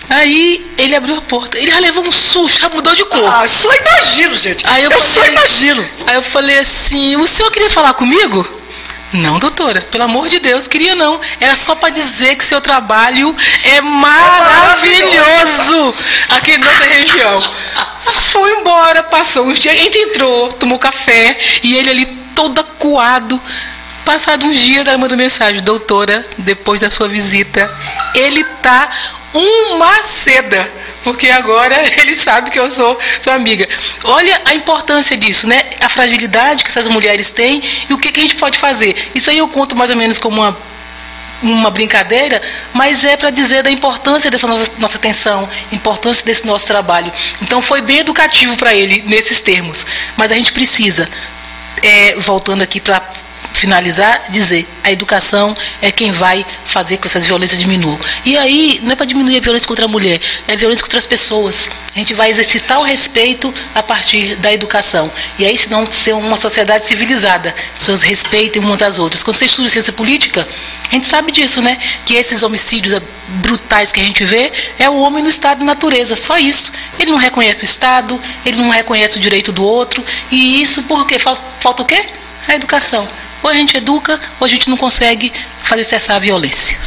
Aí ele abriu a porta. Ele já levou um susto, já mudou de cor. Ah, só imagino, gente. Aí eu, eu falei, só imagino. Aí eu falei assim: o senhor queria falar comigo? Não, doutora, pelo amor de Deus, queria não. Era só para dizer que seu trabalho é maravilhoso aqui na nossa região. Foi embora, passou uns dias, a gente entrou, tomou café e ele ali todo acuado. Passado uns dias, ela mandou mensagem: Doutora, depois da sua visita, ele tá uma seda. Porque agora ele sabe que eu sou sua amiga. Olha a importância disso, né? A fragilidade que essas mulheres têm e o que, que a gente pode fazer. Isso aí eu conto mais ou menos como uma uma brincadeira, mas é para dizer da importância dessa nossa, nossa atenção, importância desse nosso trabalho. Então foi bem educativo para ele nesses termos. Mas a gente precisa, é, voltando aqui para finalizar, dizer a educação é quem vai fazer com que essas violências diminuam. E aí, não é para diminuir a violência contra a mulher, é a violência contra as pessoas. A gente vai exercitar o respeito a partir da educação. E aí, senão, ser uma sociedade civilizada. As pessoas respeitem umas às outras. Quando você estuda ciência política, a gente sabe disso, né? Que esses homicídios brutais que a gente vê é o homem no estado de natureza, só isso. Ele não reconhece o Estado, ele não reconhece o direito do outro. E isso porque falta, falta o quê? A educação. Ou a gente educa, ou a gente não consegue fazer cessar a violência.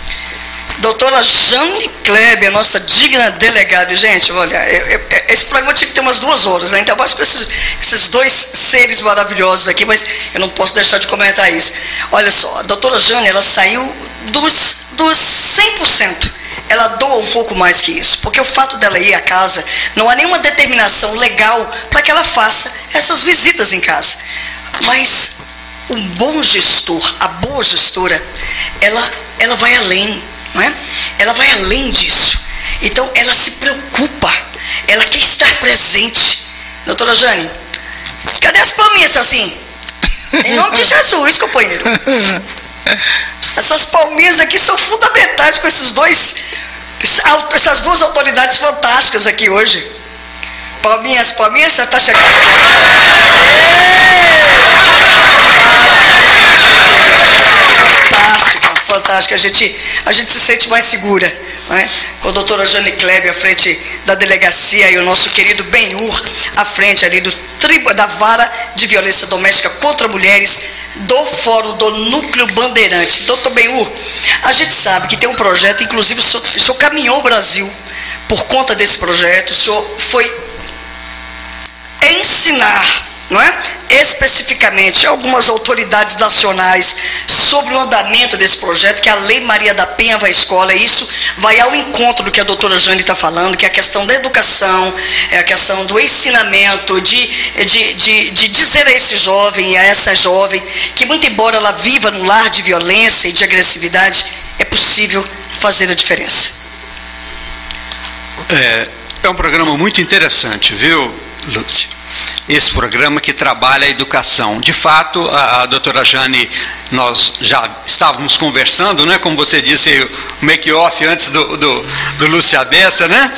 Doutora Jane Kleber, nossa digna delegada. Gente, olha, eu, eu, esse programa tinha que ter umas duas horas, né? ainda mais esses, esses, dois seres maravilhosos aqui, mas eu não posso deixar de comentar isso. Olha só, a doutora Jane, ela saiu dos, dos 100%. Ela doa um pouco mais que isso, porque o fato dela ir à casa, não há nenhuma determinação legal para que ela faça essas visitas em casa. Mas um bom gestor, a boa gestora, ela, ela vai além não é? Ela vai além disso. Então ela se preocupa, ela quer estar presente. Doutora Jane, cadê as palminhas assim? Em nome de Jesus, companheiro. Essas palminhas aqui são fundamentais com esses dois, essas duas autoridades fantásticas aqui hoje. Palminhas, palminhas, já está chegando. Fantástico fantástica. A gente, a gente se sente mais segura. Né? Com a doutora Jane Kleber à frente da delegacia e o nosso querido Benhur à frente ali do tribo, da vara de violência doméstica contra mulheres do Fórum do Núcleo Bandeirante. Doutor Benhur, a gente sabe que tem um projeto, inclusive o senhor, o senhor caminhou o Brasil por conta desse projeto, o senhor foi ensinar não é? especificamente algumas autoridades nacionais sobre o andamento desse projeto, que é a Lei Maria da Penha vai à escola, isso vai ao encontro do que a doutora Jane está falando, que é a questão da educação, é a questão do ensinamento, de, de, de, de dizer a esse jovem e a essa jovem que, muito embora ela viva no lar de violência e de agressividade, é possível fazer a diferença. É, é um programa muito interessante, viu, Lúcia? esse programa que trabalha a educação. De fato, a, a doutora Jane, nós já estávamos conversando, né, como você disse, o make-off antes do, do, do Lúcia né?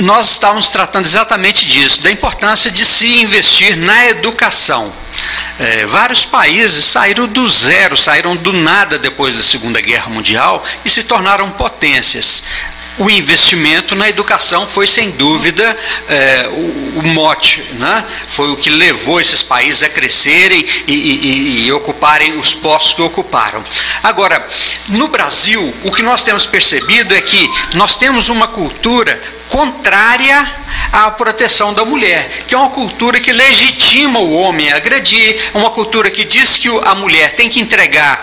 Nós estávamos tratando exatamente disso, da importância de se investir na educação. É, vários países saíram do zero, saíram do nada depois da Segunda Guerra Mundial e se tornaram potências o investimento na educação foi sem dúvida é, o, o, mote, né? foi o que levou esses países a crescerem e, e, e, ocuparem os postos que ocuparam. Agora, no Brasil, o que nós temos percebido é que nós temos uma cultura contrária à proteção da mulher, que é uma cultura que legitima o homem a agredir, uma cultura que diz que a mulher tem que entregar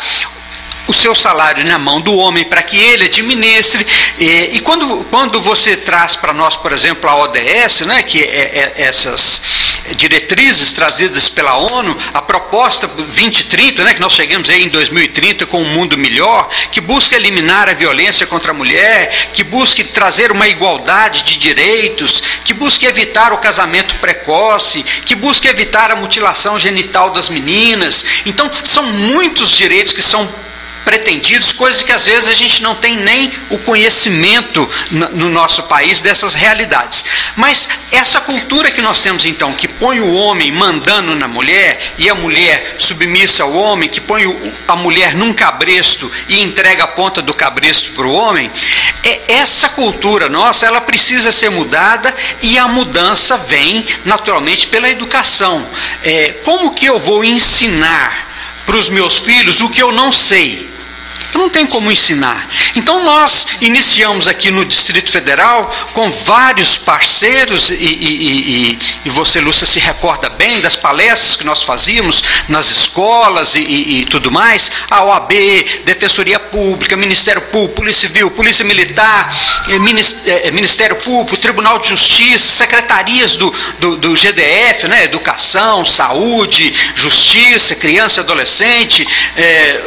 o seu salário na mão do homem para que ele administre. E, e quando, quando você traz para nós, por exemplo, a ODS, né, que é, é essas diretrizes trazidas pela ONU, a proposta 2030, né, que nós chegamos aí em 2030 com um mundo melhor, que busca eliminar a violência contra a mulher, que busque trazer uma igualdade de direitos, que busque evitar o casamento precoce, que busque evitar a mutilação genital das meninas. Então, são muitos direitos que são pretendidos, coisas que às vezes a gente não tem nem o conhecimento no nosso país dessas realidades. Mas essa cultura que nós temos então, que põe o homem mandando na mulher e a mulher submissa ao homem, que põe a mulher num cabresto e entrega a ponta do cabresto para o homem, é essa cultura nossa, ela precisa ser mudada e a mudança vem naturalmente pela educação. É, como que eu vou ensinar para os meus filhos o que eu não sei? Não tem como ensinar. Então nós iniciamos aqui no Distrito Federal com vários parceiros, e, e, e, e você, Lúcia, se recorda bem das palestras que nós fazíamos nas escolas e, tudo mais, a OAB, Defensoria Pública, Ministério Público, Polícia Civil, Polícia Militar, eh, eh, Ministério Público, Tribunal de Justiça, secretarias do, do, do GDF, né, Educação, Saúde, Justiça, Criança e Adolescente, é,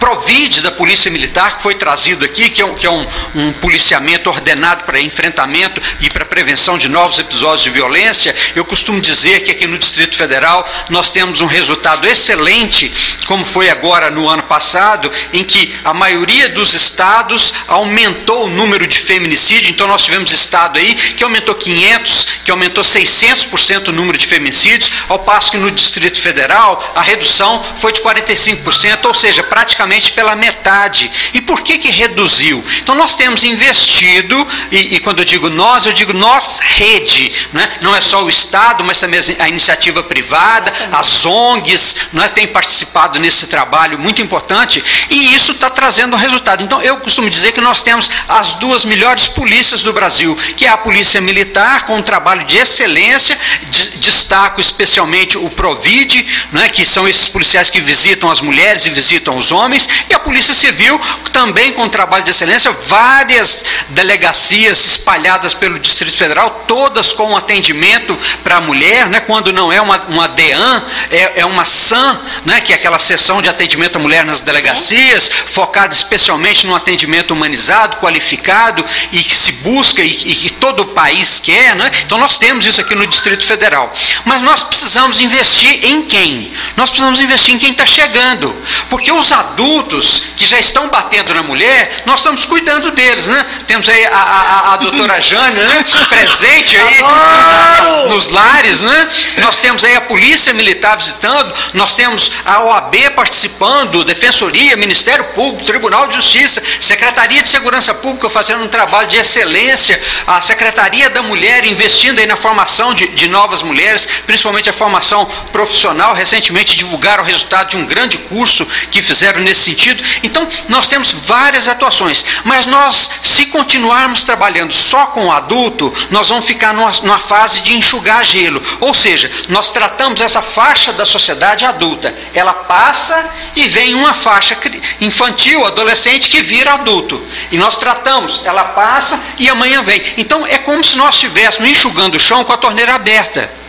Provide da Polícia Militar, que foi trazido aqui, que é um, que é um, um policiamento ordenado para enfrentamento e para prevenção de novos episódios de violência. Eu costumo dizer que aqui no Distrito Federal nós temos um resultado excelente, como foi agora no ano passado, em que a maioria dos estados aumentou o número de feminicídio. Então nós tivemos estado aí que aumentou 500, que aumentou 600% o número de feminicídios, ao passo que no Distrito Federal a redução foi de 45%, ou seja, praticamente pela metade. E por que que reduziu? Então nós temos investido, e, e quando eu digo nós, eu digo nós, rede, não é, não é só o Estado, mas também a iniciativa privada, as ONGs, não é, tem participado nesse trabalho muito importante, e isso está trazendo um resultado. Então eu costumo dizer que nós temos as duas melhores polícias do Brasil, que é a Polícia Militar, com um trabalho de excelência, destaco especialmente o Provide, não é, que são esses policiais que visitam as mulheres e visitam os homens, e a Polícia Civil, também com trabalho de excelência, várias delegacias espalhadas pelo Distrito Federal, todas com atendimento para a mulher, né, quando não é uma, uma DEAN, é, é uma SAM, né, que é aquela sessão de atendimento à mulher nas delegacias, focada especialmente no atendimento humanizado, qualificado e que se busca e, e que todo o país quer. Né? Então nós temos isso aqui no Distrito Federal. Mas nós precisamos investir em quem? Nós precisamos investir em quem está chegando. Porque os adultos que já estão batendo na mulher, nós estamos cuidando deles. Né? Temos aí a, a, a doutora Jane né? presente aí nos lares. Né? Nós temos aí a Polícia Militar visitando, nós temos a OAB participando, Defensoria, Ministério Público, Tribunal de Justiça, Secretaria de Segurança Pública fazendo um trabalho de excelência, a Secretaria da Mulher investindo aí na formação de, de novas mulheres, principalmente a formação profissional. Recentemente divulgaram o resultado de um grande curso que fizeram nesse sentido. Então, nós temos várias atuações, mas nós, se continuarmos trabalhando só com o adulto, nós vamos ficar numa, numa fase de enxugar gelo. Ou seja, nós tratamos essa faixa da sociedade adulta, ela passa e vem uma faixa infantil, adolescente que vira adulto. E nós tratamos, ela passa e amanhã vem. Então é como se nós estivéssemos enxugando o chão com a torneira aberta.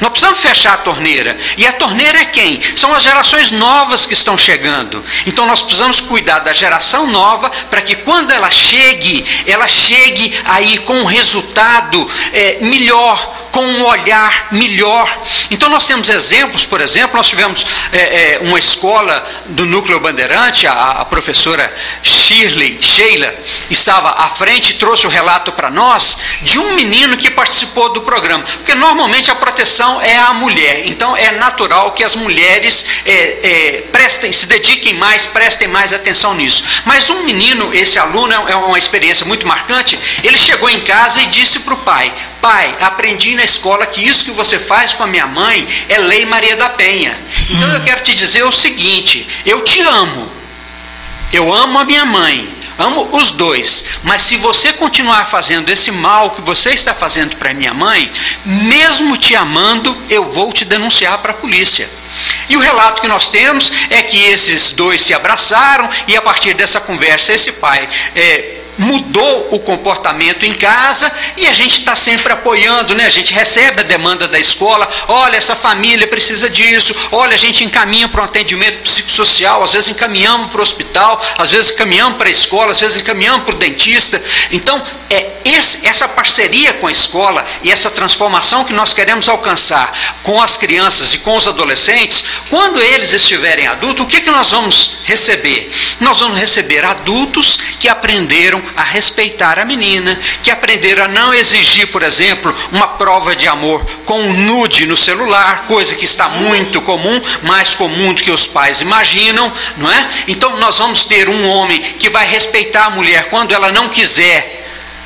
Nós precisamos fechar a torneira. E a torneira é quem? São as gerações novas que estão chegando. Então nós precisamos cuidar da geração nova para que quando ela chegue, ela chegue aí com um resultado é, melhor, com um olhar melhor. Então nós temos exemplos, por exemplo, nós tivemos é, é, uma escola do Núcleo Bandeirante, a, a, professora Shirley, Sheila, estava à frente e trouxe o relato para nós de um menino que participou do programa. Porque normalmente a proteção é a mulher, então é natural que as mulheres é, é prestem, se dediquem mais, prestem mais atenção nisso. Mas um menino, esse aluno, é uma experiência muito marcante, ele chegou em casa e disse para o pai: Pai, aprendi na escola que isso que você faz com a minha mãe é lei Maria da Penha. Então hum. eu quero te dizer o seguinte: eu te amo. Eu amo a minha mãe. Amo os dois, mas se você continuar fazendo esse mal que você está fazendo para minha mãe, mesmo te amando, eu vou te denunciar para a polícia. E o relato que nós temos é que esses dois se abraçaram e a partir dessa conversa esse pai é, mudou o comportamento em casa e a gente está sempre apoiando, né? A gente recebe a demanda da escola, olha, essa família precisa disso, olha, a gente encaminha para um atendimento psicossocial, às vezes encaminhamos para o hospital, às vezes encaminhamos para a escola, às vezes encaminhamos para o dentista. Então, é esse, essa parceria com a escola e essa transformação que nós queremos alcançar com as crianças e com os adolescentes, quando eles estiverem adultos, o que, que nós vamos receber? Nós vamos receber adultos que aprenderam a respeitar a menina, que aprenderam a não exigir, por exemplo, uma prova de amor com um nude no celular, coisa que está muito comum, mais comum do que os pais imaginam, não é? Então nós vamos ter um homem que vai respeitar a mulher quando ela não quiser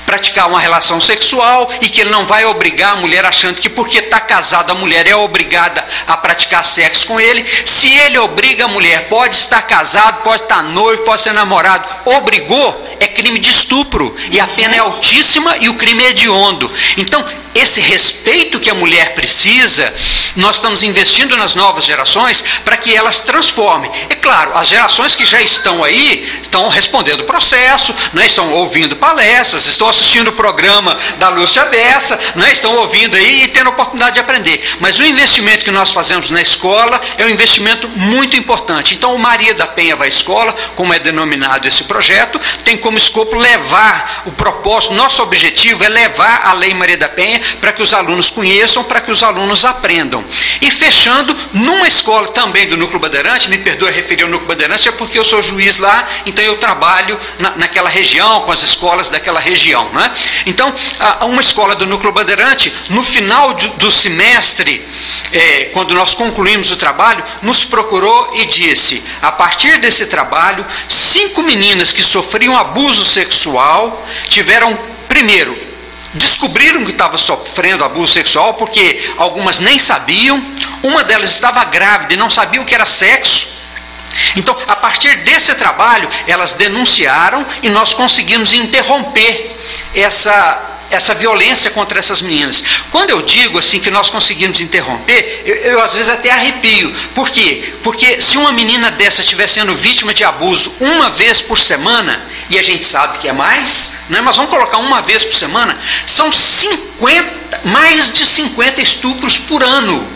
praticar uma relação sexual e que ele não vai obrigar a mulher achando que porque está casada a mulher é obrigada a praticar sexo com ele. Se ele obriga a mulher, pode estar casado, pode estar noivo, pode ser namorado, obrigou, é crime de estupro e a pena é altíssima e o crime é hediondo. Então, esse respeito que a mulher precisa, nós estamos investindo nas novas gerações para que elas transformem. É claro, as gerações que já estão aí estão respondendo o processo, né, estão ouvindo palestras, estão assistindo o programa da Lúcia Bessa, né, estão ouvindo aí e tendo a oportunidade de aprender. Mas o investimento que nós fazemos na escola é um investimento muito importante. Então, o Maria da Penha vai à escola, como é denominado esse projeto, tem como escopo levar o propósito, nosso objetivo é levar a Lei Maria da Penha para que os alunos conheçam, para que os alunos aprendam. E fechando, numa escola também do Núcleo Bandeirante, me perdoe referir ao Núcleo Bandeirante, é porque eu sou juiz lá, então eu trabalho na, naquela região, com as escolas daquela região. Né? Então, uma escola do Núcleo Bandeirante, no final do semestre, é, quando nós concluímos o trabalho, nos procurou e disse: a partir desse trabalho, cinco meninas que sofriam abuso sexual tiveram, primeiro, descobriram que estava sofrendo abuso sexual porque algumas nem sabiam, uma delas estava grávida e não sabia o que era sexo. Então, a partir desse trabalho, elas denunciaram e nós conseguimos interromper essa essa violência contra essas meninas. Quando eu digo assim que nós conseguimos interromper, eu, eu, às vezes até arrepio. Por quê? Porque se uma menina dessa estiver sendo vítima de abuso uma vez por semana, e a gente sabe que é mais, né? mas vamos colocar uma vez por semana, são 50, mais de 50 estupros por ano.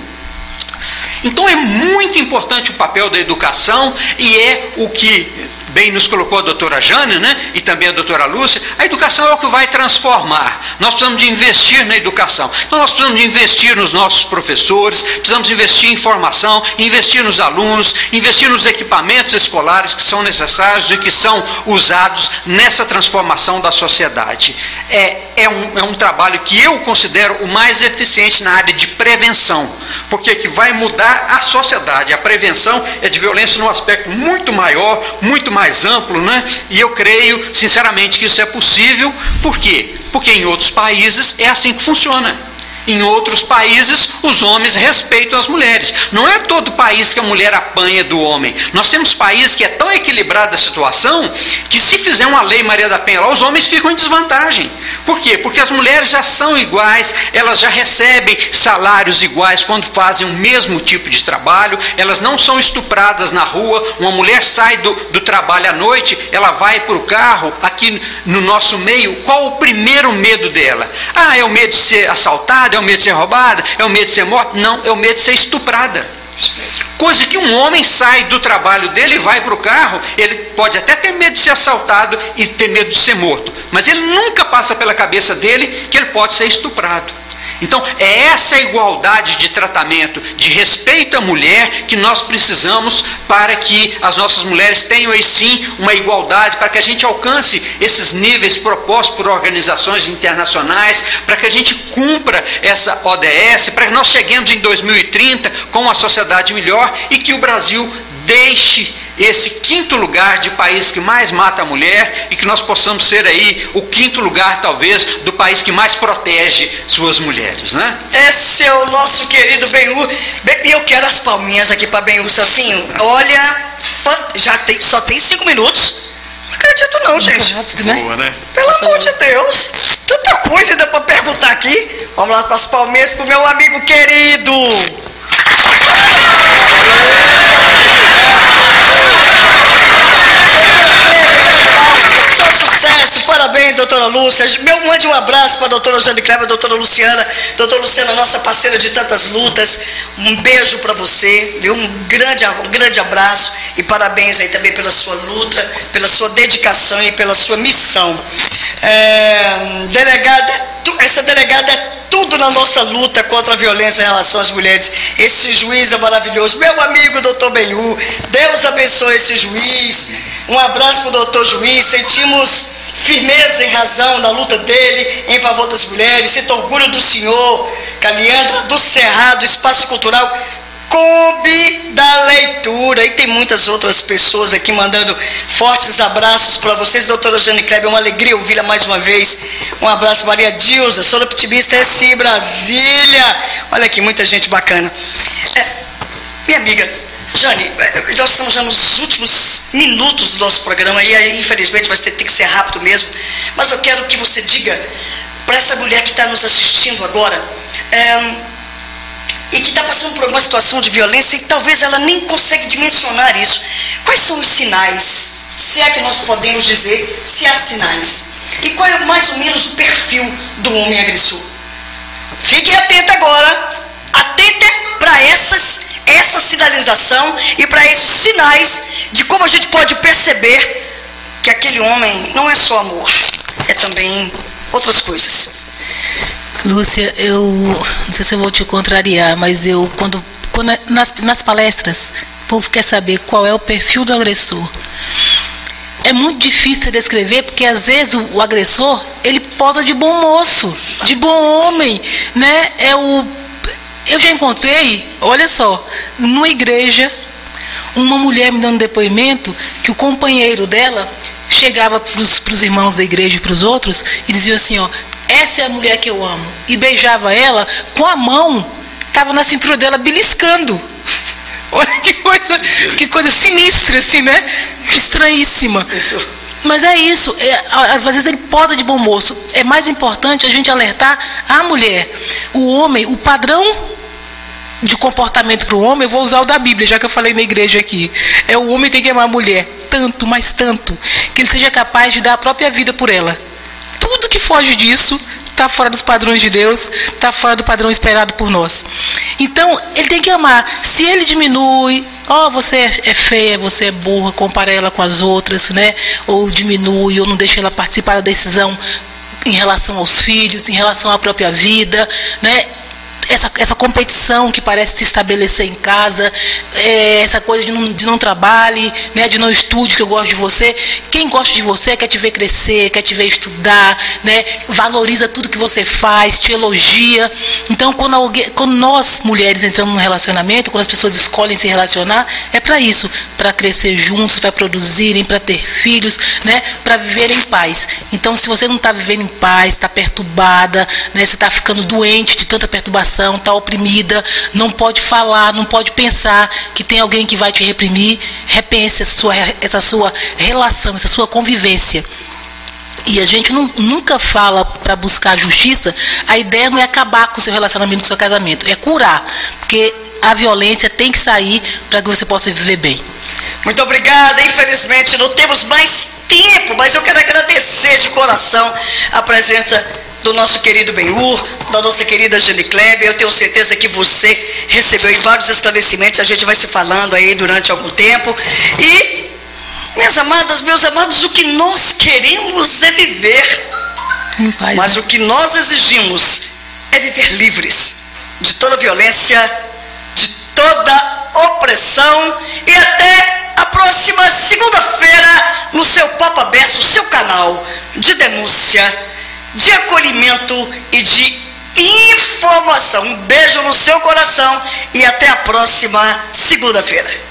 Então é muito importante o papel da educação e é o que bem nos colocou a doutora Jane, né? E também a doutora Lúcia, a educação é o que vai transformar. Nós precisamos de investir na educação. Então nós precisamos de investir nos nossos professores, precisamos investir em formação, investir nos alunos, investir nos equipamentos escolares que são necessários e que são usados nessa transformação da sociedade. É, é, um, é um trabalho que eu considero o mais eficiente na área de prevenção, porque que vai mudar a sociedade. A prevenção é de violência num aspecto muito maior, muito mais mais amplo, né? E eu creio, sinceramente, que isso é possível. Por quê? Porque em outros países é assim que funciona. Em outros países, os homens respeitam as mulheres. Não é todo país que a mulher apanha do homem. Nós temos países que é tão equilibrada a situação que, se fizer uma lei Maria da Penha lá, os homens ficam em desvantagem. Por quê? Porque as mulheres já são iguais, elas já recebem salários iguais quando fazem o mesmo tipo de trabalho, elas não são estupradas na rua. Uma mulher sai do, do trabalho à noite, ela vai para o carro, aqui no nosso meio, qual o primeiro medo dela? Ah, é o medo de ser assaltada, é o medo de ser roubada? É o medo de ser morta? Não, é o medo de ser estuprada. Coisa que um homem sai do trabalho dele e vai para o carro, ele pode até ter medo de ser assaltado e ter medo de ser morto, mas ele nunca passa pela cabeça dele que ele pode ser estuprado. Então, é essa igualdade de tratamento, de respeito à mulher, que nós precisamos para que as nossas mulheres tenham aí sim uma igualdade, para que a gente alcance esses níveis propostos por organizações internacionais, para que a gente cumpra essa ODS, para que nós cheguemos em 2030 com uma sociedade melhor e que o Brasil deixe esse quinto lugar de país que mais mata a mulher e que nós possamos ser aí o quinto lugar, talvez, do país que mais protege suas mulheres, né? Esse é o nosso querido Benhu. E eu quero as palminhas aqui para Benhu, assim, olha, já tem, só tem cinco minutos. Não acredito não, gente. Rápido, né? Boa, né? Pelo amor de Deus. Tanta coisa ainda para perguntar aqui. Vamos lá para as palminhas pro meu amigo querido. says parabéns, doutora Lúcia. Meu, mande um abraço para a doutora Jane Kleber, doutora Luciana. Doutora Luciana, nossa parceira de tantas lutas. Um beijo para você, viu? Um grande, um grande abraço e parabéns aí também pela sua luta, pela sua dedicação e pela sua missão. É, delegada, essa delegada é tudo na nossa luta contra a violência em relação às mulheres. Esse juiz é maravilhoso. Meu amigo doutor Benhu, Deus abençoe esse juiz. Um abraço para o doutor juiz. Sentimos firmeza em razão da luta dele em favor das mulheres. Sinto orgulho do senhor, Caliandra do Cerrado, Espaço Cultural. Kombi da leitura. E tem muitas outras pessoas aqui mandando fortes abraços para vocês. Doutora Jane Kleber, é uma alegria ouvi-la mais uma vez. Um abraço, Maria Dilza, sou optimista SI Brasília. Olha aqui, muita gente bacana. É, minha amiga, Jane, é, nós estamos já nos últimos minutos do nosso programa e aí, infelizmente vai ter que ser rápido mesmo. Mas eu quero que você diga para essa mulher que está nos assistindo agora é, e que está passando por alguma situação de violência e talvez ela nem consegue dimensionar isso. Quais são os sinais? Se é que nós podemos dizer se há sinais. E qual é mais ou menos o perfil do homem agressor? Fique atento agora, atenta para essas, essa sinalização e para esses sinais de como a gente pode perceber que aquele homem não é só amor, é também outras coisas. Lúcia, eu não sei se eu vou te contrariar, mas eu quando, quando nas, nas palestras o povo quer saber qual é o perfil do agressor. É muito difícil descrever porque às vezes o, o agressor ele posa de bom moço, de bom homem, né? É o eu já encontrei, olha só, numa igreja, uma mulher me dando depoimento que o companheiro dela chegava para os irmãos da igreja e para os outros e dizia assim, ó, essa é a mulher que eu amo. E beijava ela com a mão, estava na cintura dela beliscando. Olha que coisa, que coisa sinistra, assim, né? Estranhíssima. Mas é isso, é, às vezes ele posa de bom moço. É mais importante a gente alertar a mulher. O homem, o padrão de comportamento para o homem, eu vou usar o da Bíblia, já que eu falei na igreja aqui. É o homem tem que amar a mulher tanto, mas tanto, que ele seja capaz de dar a própria vida por ela. Tudo que foge disso está fora dos padrões de Deus, está fora do padrão esperado por nós. Então, ele tem que amar. Se ele diminui, ó, oh, você é feia, você é burra, compara ela com as outras, né? Ou diminui, ou não deixa ela participar da decisão em relação aos filhos, em relação à própria vida, né? Essa, essa competição que parece se estabelecer em casa, é, essa coisa de não, de não trabalhe, né, de não estude, que eu gosto de você. Quem gosta de você quer te ver crescer, quer te ver estudar, né, valoriza tudo que você faz, te elogia. Então, quando, alguém, quando nós mulheres entramos num relacionamento, quando as pessoas escolhem se relacionar, é para isso, para crescer juntos, para produzirem, para ter filhos, né, para viver em paz. Então, se você não está vivendo em paz, está perturbada, né, você está ficando doente de tanta perturbação, está oprimida, não pode falar, não pode pensar que tem alguém que vai te reprimir, repense essa sua, essa sua relação, essa sua convivência. E a gente não, nunca fala para buscar justiça, a ideia não é acabar com o seu relacionamento, com o seu casamento, é curar. Porque a violência tem que sair para que você possa viver bem. Muito obrigada. Infelizmente não temos mais tempo, mas eu quero agradecer de coração a presença do nosso querido Benhur, da nossa querida Jane Kleber. Eu tenho certeza que você recebeu em vários esclarecimentos, a gente vai se falando aí durante algum tempo. E, minhas amadas, meus amados, o que nós queremos é viver. Paz, mas né? o que nós exigimos é viver livres de toda violência, de toda opressão e até a próxima segunda-feira no seu Papa Besso, seu canal de denúncia de acolhimento e de informação. Um beijo no seu coração e até a próxima segunda-feira.